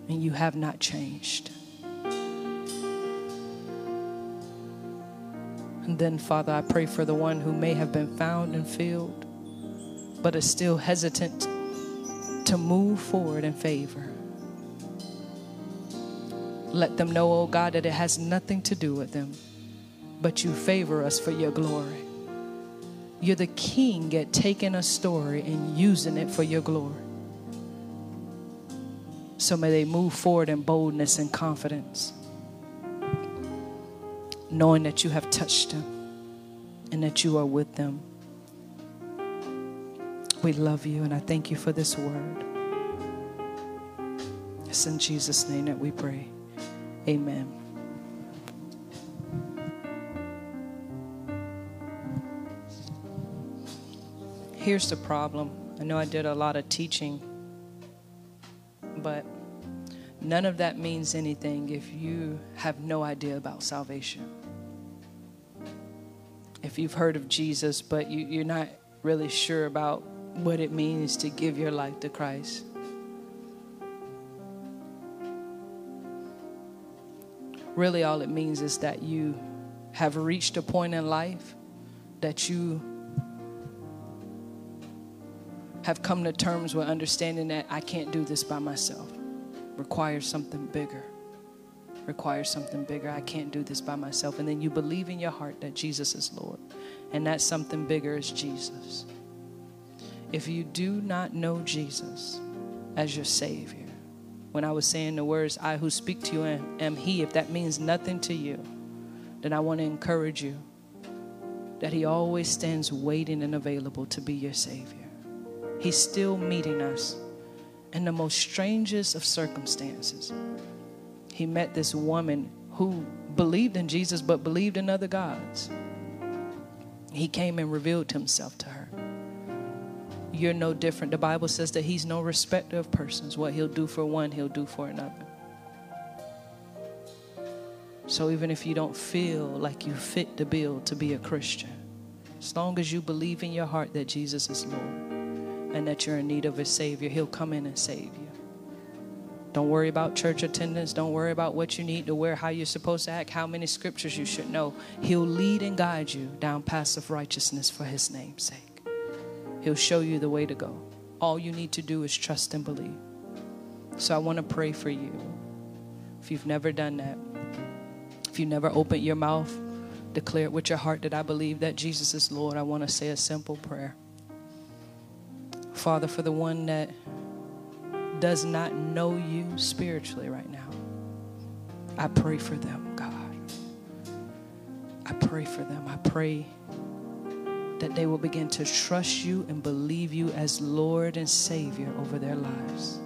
And you have not changed. Then, Father, I pray for the one who may have been found and filled, but is still hesitant to move forward in favor. Let them know, oh God, that it has nothing to do with them but you favor us for your glory. You're the king at taking a story and using it for your glory. So may they move forward in boldness and confidence, knowing that you have touched them and that you are with them. We love you and I thank you for this word. It's in Jesus' name that we pray. Amen. here's the problem. I know I did a lot of teaching, but none of that means anything if you have no idea about salvation. If you've heard of Jesus, but you, are not really sure about what it means to give your life to Christ. Really, all it means is that you have reached a point in life that you have come to terms with understanding that I can't do this by myself. Requires something bigger. Requires something bigger. I can't do this by myself. And then you believe in your heart that Jesus is Lord. And that something bigger is Jesus. If you do not know Jesus as your Savior, when I was saying the words, I who speak to you am, am He, if that means nothing to you, then I want to encourage you that He always stands waiting and available to be your Savior. He's still meeting us in the most strangest of circumstances. He met this woman who believed in Jesus but believed in other gods. He came and revealed himself to her. You're no different. The Bible says that He's no respecter of persons. What He'll do for one, He'll do for another. So even if you don't feel like you fit the bill to be a Christian, as long as you believe in your heart that Jesus is Lord, and that you're in need of a Savior, He'll come in and save you. Don't worry about church attendance. Don't worry about what you need to wear, how you're supposed to act, how many scriptures you should know. He'll lead and guide you down paths of righteousness for His name's sake. He'll show you the way to go. All you need to do is trust and believe. So I want to pray for you. If you've never done that, if you never opened your mouth, declare it with your heart that I believe that Jesus is Lord, I want to say a simple prayer. Father, for the one that does not know you spiritually right now, I pray for them, God. I pray for them. I pray that they will begin to trust you and believe you as Lord and Savior over their lives.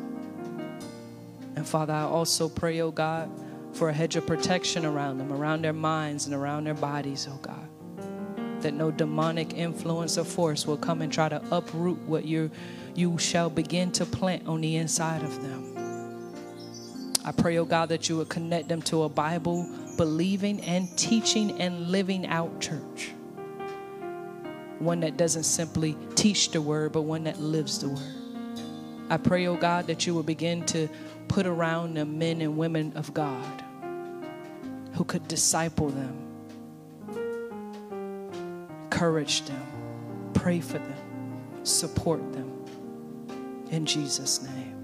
And Father, I also pray, oh God, for a hedge of protection around them, around their minds and around their bodies, oh God that no demonic influence or force will come and try to uproot what you you shall begin to plant on the inside of them. I pray, oh God, that you would connect them to a Bible believing and teaching and living out church. One that doesn't simply teach the word, but one that lives the word. I pray, oh God, that you will begin to put around them men and women of God who could disciple them encourage them, pray for them, support them. In Jesus' name.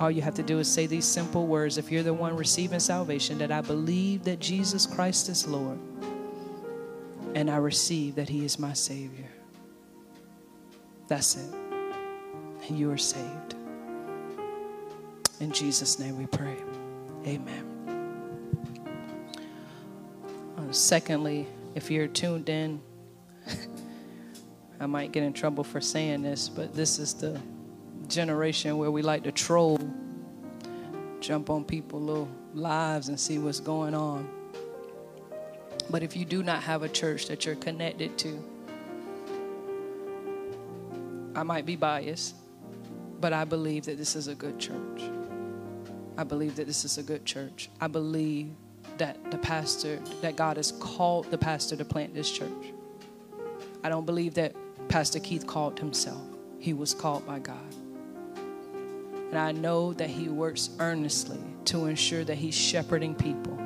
All you have to do is say these simple words if you're the one receiving salvation that I believe that Jesus Christ is Lord and I receive that He is my Savior. That's it. And you are saved. In Jesus' name we pray. Amen. Uh, secondly, if you're tuned in, I might get in trouble for saying this, but this is the generation where we like to troll, jump on people's little lives and see what's going on. But if you do not have a church that you're connected to, I might be biased, but I believe that this is a good church. I believe that this is a good church. I believe that the pastor, that God has called the pastor to plant this church. I don't believe that Pastor Keith called himself, he was called by God. And I know that he works earnestly to ensure that he's shepherding people,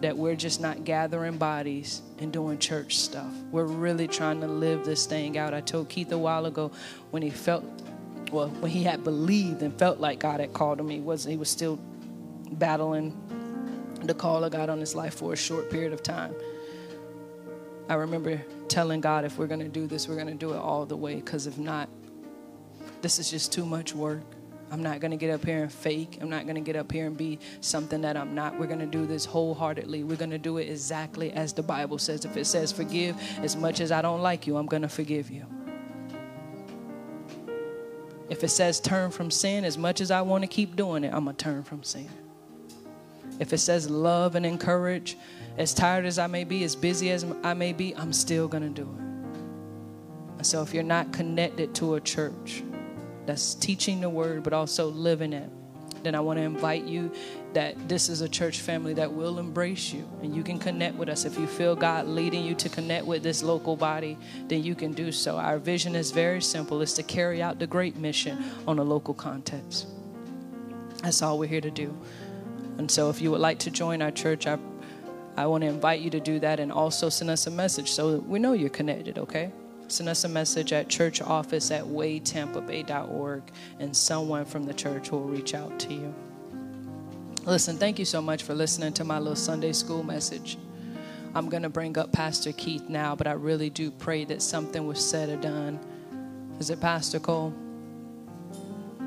that we're just not gathering bodies and doing church stuff. We're really trying to live this thing out. I told Keith a while ago when he felt, well, when he had believed and felt like God had called him, he was, he was still battling the call of God on his life for a short period of time. I remember telling God, if we're going to do this, we're going to do it all the way, because if not, this is just too much work. I'm not going to get up here and fake. I'm not going to get up here and be something that I'm not. We're going to do this wholeheartedly. We're going to do it exactly as the Bible says. If it says forgive, as much as I don't like you, I'm going to forgive you. If it says turn from sin, as much as I want to keep doing it, I'm going to turn from sin. If it says love and encourage, as tired as I may be, as busy as I may be, I'm still going to do it. So if you're not connected to a church that's teaching the word but also living it, then I want to invite you that this is a church family that will embrace you and you can connect with us. If you feel God leading you to connect with this local body, then you can do so. Our vision is very simple it's to carry out the great mission on a local context. That's all we're here to do. And so if you would like to join our church, I, I want to invite you to do that and also send us a message so we know you're connected, okay? Send us a message at church office at waytampabay.org and someone from the church will reach out to you. Listen, thank you so much for listening to my little Sunday school message. I'm going to bring up Pastor Keith now, but I really do pray that something was said or done. Is it Pastor Cole?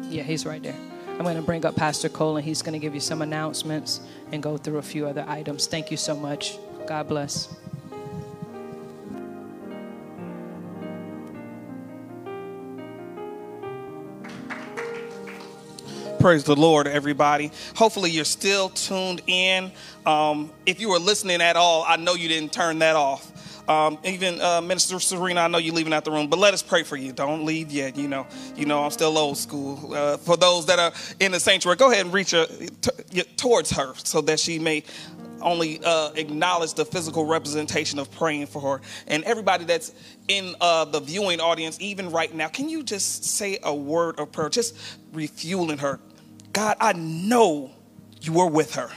Yeah, he's right there. I'm going to bring up Pastor Cole and he's going to give you some announcements and go through a few other items. Thank you so much. God bless. Praise the Lord, everybody. Hopefully, you're still tuned in. Um, if you were listening at all, I know you didn't turn that off. Um, even uh, Minister Sarina, I know you're leaving out the room, but let us pray for you. Don't leave yet. You know, you know, I'm still old school. Uh, for those that are in the sanctuary, go ahead and reach t- towards her so that she may only uh, acknowledge the physical representation of praying for her. And everybody that's in uh, the viewing audience, even right now, can you just say a word of prayer, just refueling her? God, I know you were with her.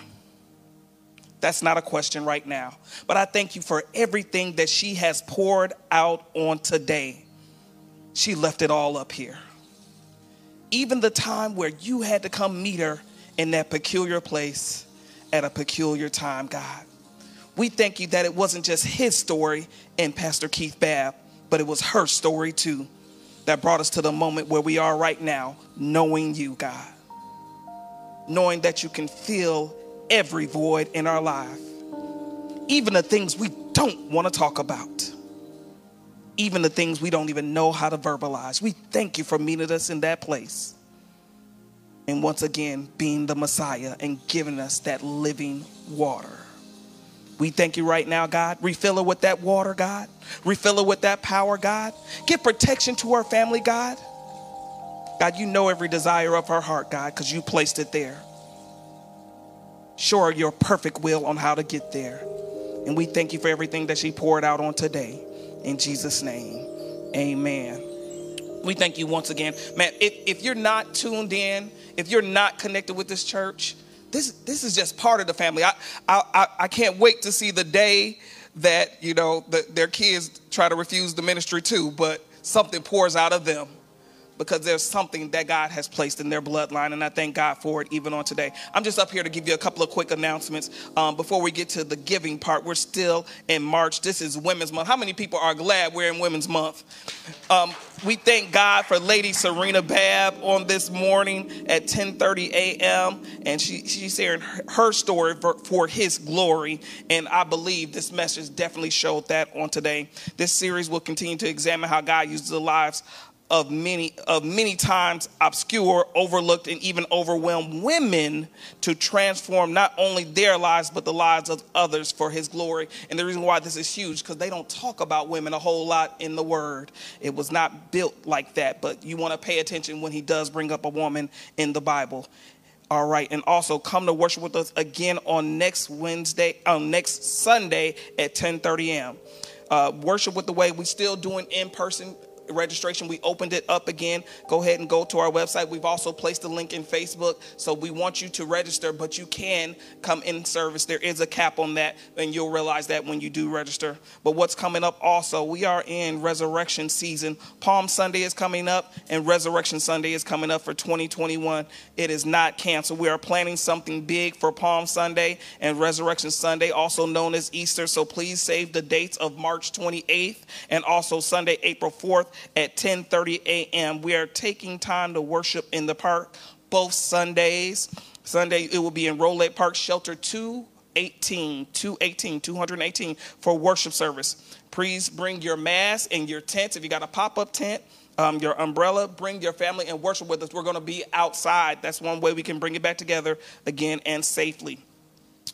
That's not a question right now. But I thank you for everything that she has poured out on today. She left it all up here. Even the time where you had to come meet her in that peculiar place at a peculiar time, God. We thank you that it wasn't just his story and Pastor Keith Babb, but it was her story too that brought us to the moment where we are right now, knowing you, God. Knowing that you can fill every void in our life, even the things we don't want to talk about, even the things we don't even know how to verbalize. We thank you for meeting us in that place. And once again, being the Messiah and giving us that living water. We thank you right now, God. Refill her with that water, God. Refill her with that power, God. Give protection to her family, God. God, you know every desire of her heart, God, because you placed it there. Her your perfect will on how to get there. And we thank you for everything that she poured out on today. In Jesus' name, amen. We thank you once again. Man, if, if you're not tuned in, if you're not connected with this church, this, this is just part of the family. I, I, I can't wait to see the day that, you know, the, their kids try to refuse the ministry too, but something pours out of them because there's something that God has placed in their bloodline, and I thank God for it even on today. I'm just up here to give you a couple of quick announcements um, before we get to the giving part. We're still in March. This is Women's Month. How many people are glad we're in Women's Month? Um, we thank God for Lady Sarina Babb on this morning at 10:30 a.m. and she, she's sharing her story for, for His glory, and I believe this message definitely showed that on today. This series will continue to examine how God uses the lives of many of many times obscure, overlooked, and even overwhelmed women to transform not only their lives but the lives of others for His glory. And the reason why this is huge because they don't talk about women a whole lot in the Word. It was not built like that, but you want to pay attention when He does bring up a woman in the Bible. All right, and also come to worship with us again on next Wednesday, on next Sunday at 10:30 a.m. Uh, worship with the way we still doing in person registration. We opened it up again. Go ahead and go to our website. We've also placed a link in Facebook. So we want you to register, but you can come in service. There is a cap on that, and you'll realize that when you do register. But what's coming up also, we are in resurrection season. Palm Sunday is coming up, and Resurrection Sunday is coming up for 2021. It is not canceled. We are planning something big for Palm Sunday and Resurrection Sunday, also known as Easter. So please save the dates of March 28th and also Sunday, April 4th at 10:30 a.m. We are taking time to worship in the park both Sundays. Sunday it will be in Rowlett Park Shelter 218, 218, 218 for worship service. Please bring your mask and your tents. If you got a pop-up tent, um, your umbrella, bring your family and worship with us. We're going to be outside. That's one way we can bring it back together again and safely.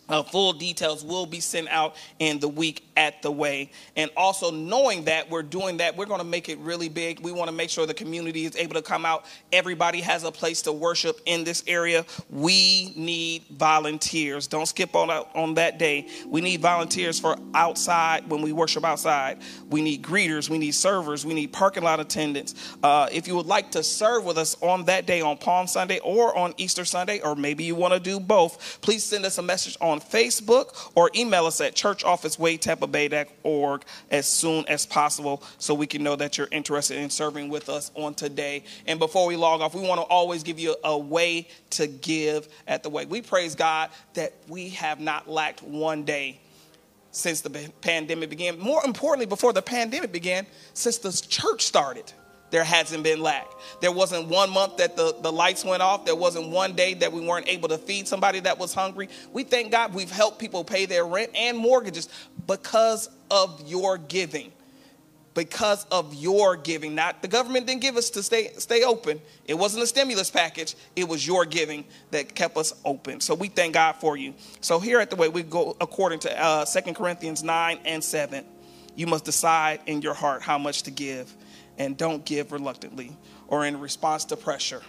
Uh, full details will be sent out in the week at the way. And also knowing that we're doing that, we're going to make it really big. We want to make sure the community is able to come out. Everybody has a place to worship in this area. We need volunteers. Don't skip on on that day. We need volunteers for outside when we worship outside. We need greeters. We need servers. We need parking lot attendants. Uh, if you would like to serve with us on that day on Palm Sunday or on Easter Sunday, or maybe you want to do both, please send us a message on Facebook or email us at churchofficewaytampabay.org as soon as possible so we can know that you're interested in serving with us on today. And before we log off, we want to always give you a way to give at the way. We praise God that we have not lacked one day since the pandemic began. More importantly, before the pandemic began, since the church started there hasn't been lack. There wasn't one month that the, the lights went off. There wasn't one day that we weren't able to feed somebody that was hungry. We thank God we've helped people pay their rent and mortgages because of your giving. Because of your giving. Not the government didn't give us to stay stay open. It wasn't a stimulus package. It was your giving that kept us open. So we thank God for you. So here at the way we go according to uh, 2 Corinthians 9 and 7. You must decide in your heart how much to give and don't give reluctantly or in response to pressure.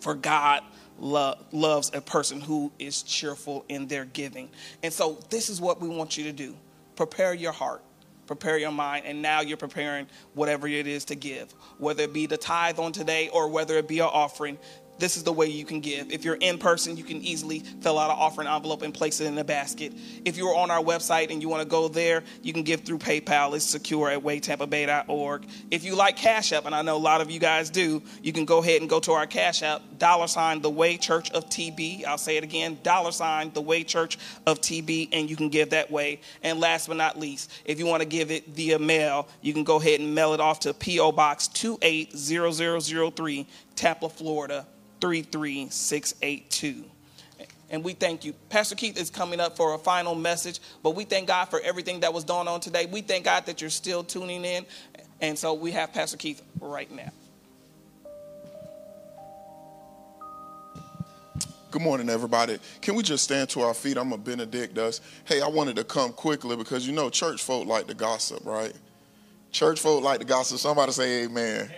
For God lo- loves a person who is cheerful in their giving. And so, this is what we want you to do prepare your heart, prepare your mind, and now you're preparing whatever it is to give, whether it be the tithe on today or whether it be an offering this is the way you can give. If you're in person, you can easily fill out an offering envelope and place it in a basket. If you're on our website and you want to go there, you can give through PayPal. It's secure at waytampabay.org. If you like Cash App, and I know a lot of you guys do, you can go ahead and go to our Cash App, dollar sign the Way Church of TB. I'll say it again, dollar sign the Way Church of TB, and you can give that way. And last but not least, if you want to give it via mail, you can go ahead and mail it off to P.O. Box 280003, Tampa, Florida 33682. And we thank you. Pastor Keith is coming up for a final message, but we thank God for everything that was going on today. We thank God that you're still tuning in. And so we have Pastor Keith right now. Good morning, everybody. Can we just stand to our feet? I'm a Benedict us. Hey, I wanted to come quickly because you know church folk like to gossip, right? Church folk like to gossip. Somebody say amen. amen.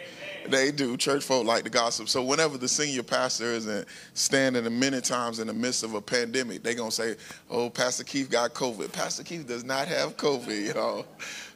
They do. Church folk like to gossip. So whenever the senior pastor isn't standing many times in the midst of a pandemic, they're going to say, oh, Pastor Keith got COVID. Pastor Keith does not have COVID, know.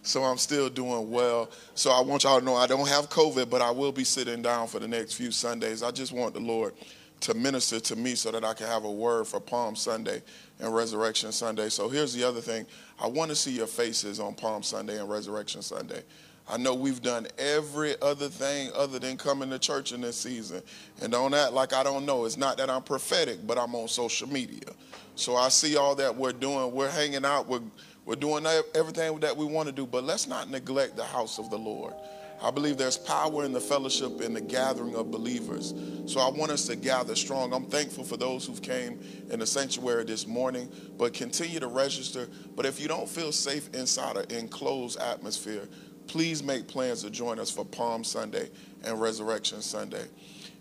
So I'm still doing well. So I want y'all to know I don't have COVID, but I will be sitting down for the next few Sundays. I just want the Lord to minister to me so that I can have a word for Palm Sunday and Resurrection Sunday. So here's the other thing. I want to see your faces on Palm Sunday and Resurrection Sunday. I know we've done every other thing other than coming to church in this season. And don't act like I don't know. It's not that I'm prophetic, but I'm on social media. So I see all that we're doing. We're hanging out. We're, we're doing everything that we want to do. But let's not neglect the house of the Lord. I believe there's power in the fellowship in the gathering of believers. So I want us to gather strong. I'm thankful for those who've came in the sanctuary this morning, but continue to register. But if you don't feel safe inside an enclosed atmosphere, please make plans to join us for Palm Sunday and Resurrection Sunday.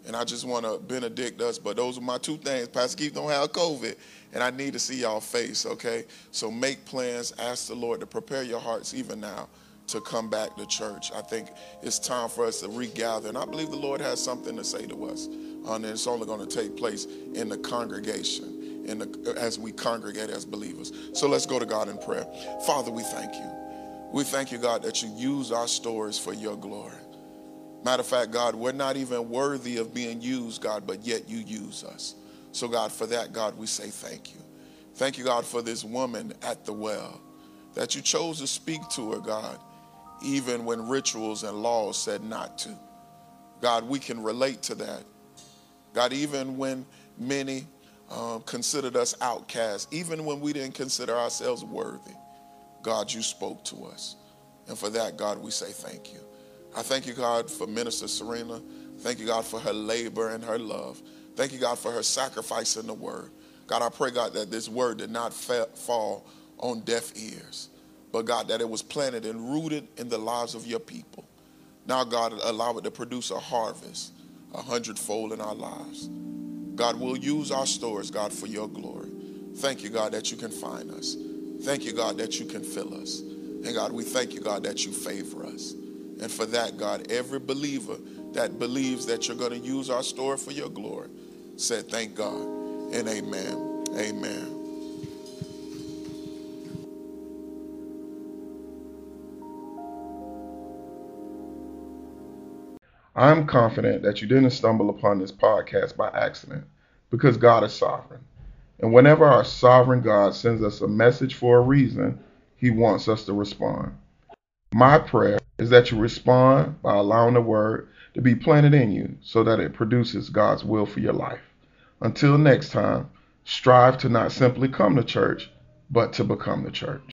And I just want to benedict us, but those are my two things. Pastor Keith don't have COVID, and I need to see y'all face, okay? So make plans, ask the Lord to prepare your hearts even now to come back to church. I think it's time for us to regather, and I believe the Lord has something to say to us. and it's only going to take place in the congregation, in the, as we congregate as believers. So let's go to God in prayer. Father, we thank you. We thank you, God, that you use our stories for your glory. Matter of fact, God, we're not even worthy of being used, God, but yet you use us. So, God, for that, God, we say thank you. Thank you, God, for this woman at the well, that you chose to speak to her, God, even when rituals and laws said not to. God, we can relate to that. God, even when many um, considered us outcasts, even when we didn't consider ourselves worthy. God, you spoke to us. And for that, God, we say thank you. I thank you, God, for Minister Sarina. Thank you, God, for her labor and her love. Thank you, God, for her sacrifice in the word. God, I pray, God, that this word did not fa- fall on deaf ears, but God, that it was planted and rooted in the lives of your people. Now, God, allow it to produce a harvest, a hundredfold in our lives. God, we'll use our stories, God, for your glory. Thank you, God, that you can find us. Thank you, God, that you can fill us. And God, we thank you, God, that you favor us. And for that, God, every believer that believes that you're going to use our story for your glory said, Thank God and amen. Amen. I'm confident that you didn't stumble upon this podcast by accident because God is sovereign. And whenever our sovereign God sends us a message for a reason, he wants us to respond. My prayer is that you respond by allowing the word to be planted in you so that it produces God's will for your life. Until next time, strive to not simply come to church, but to become the church.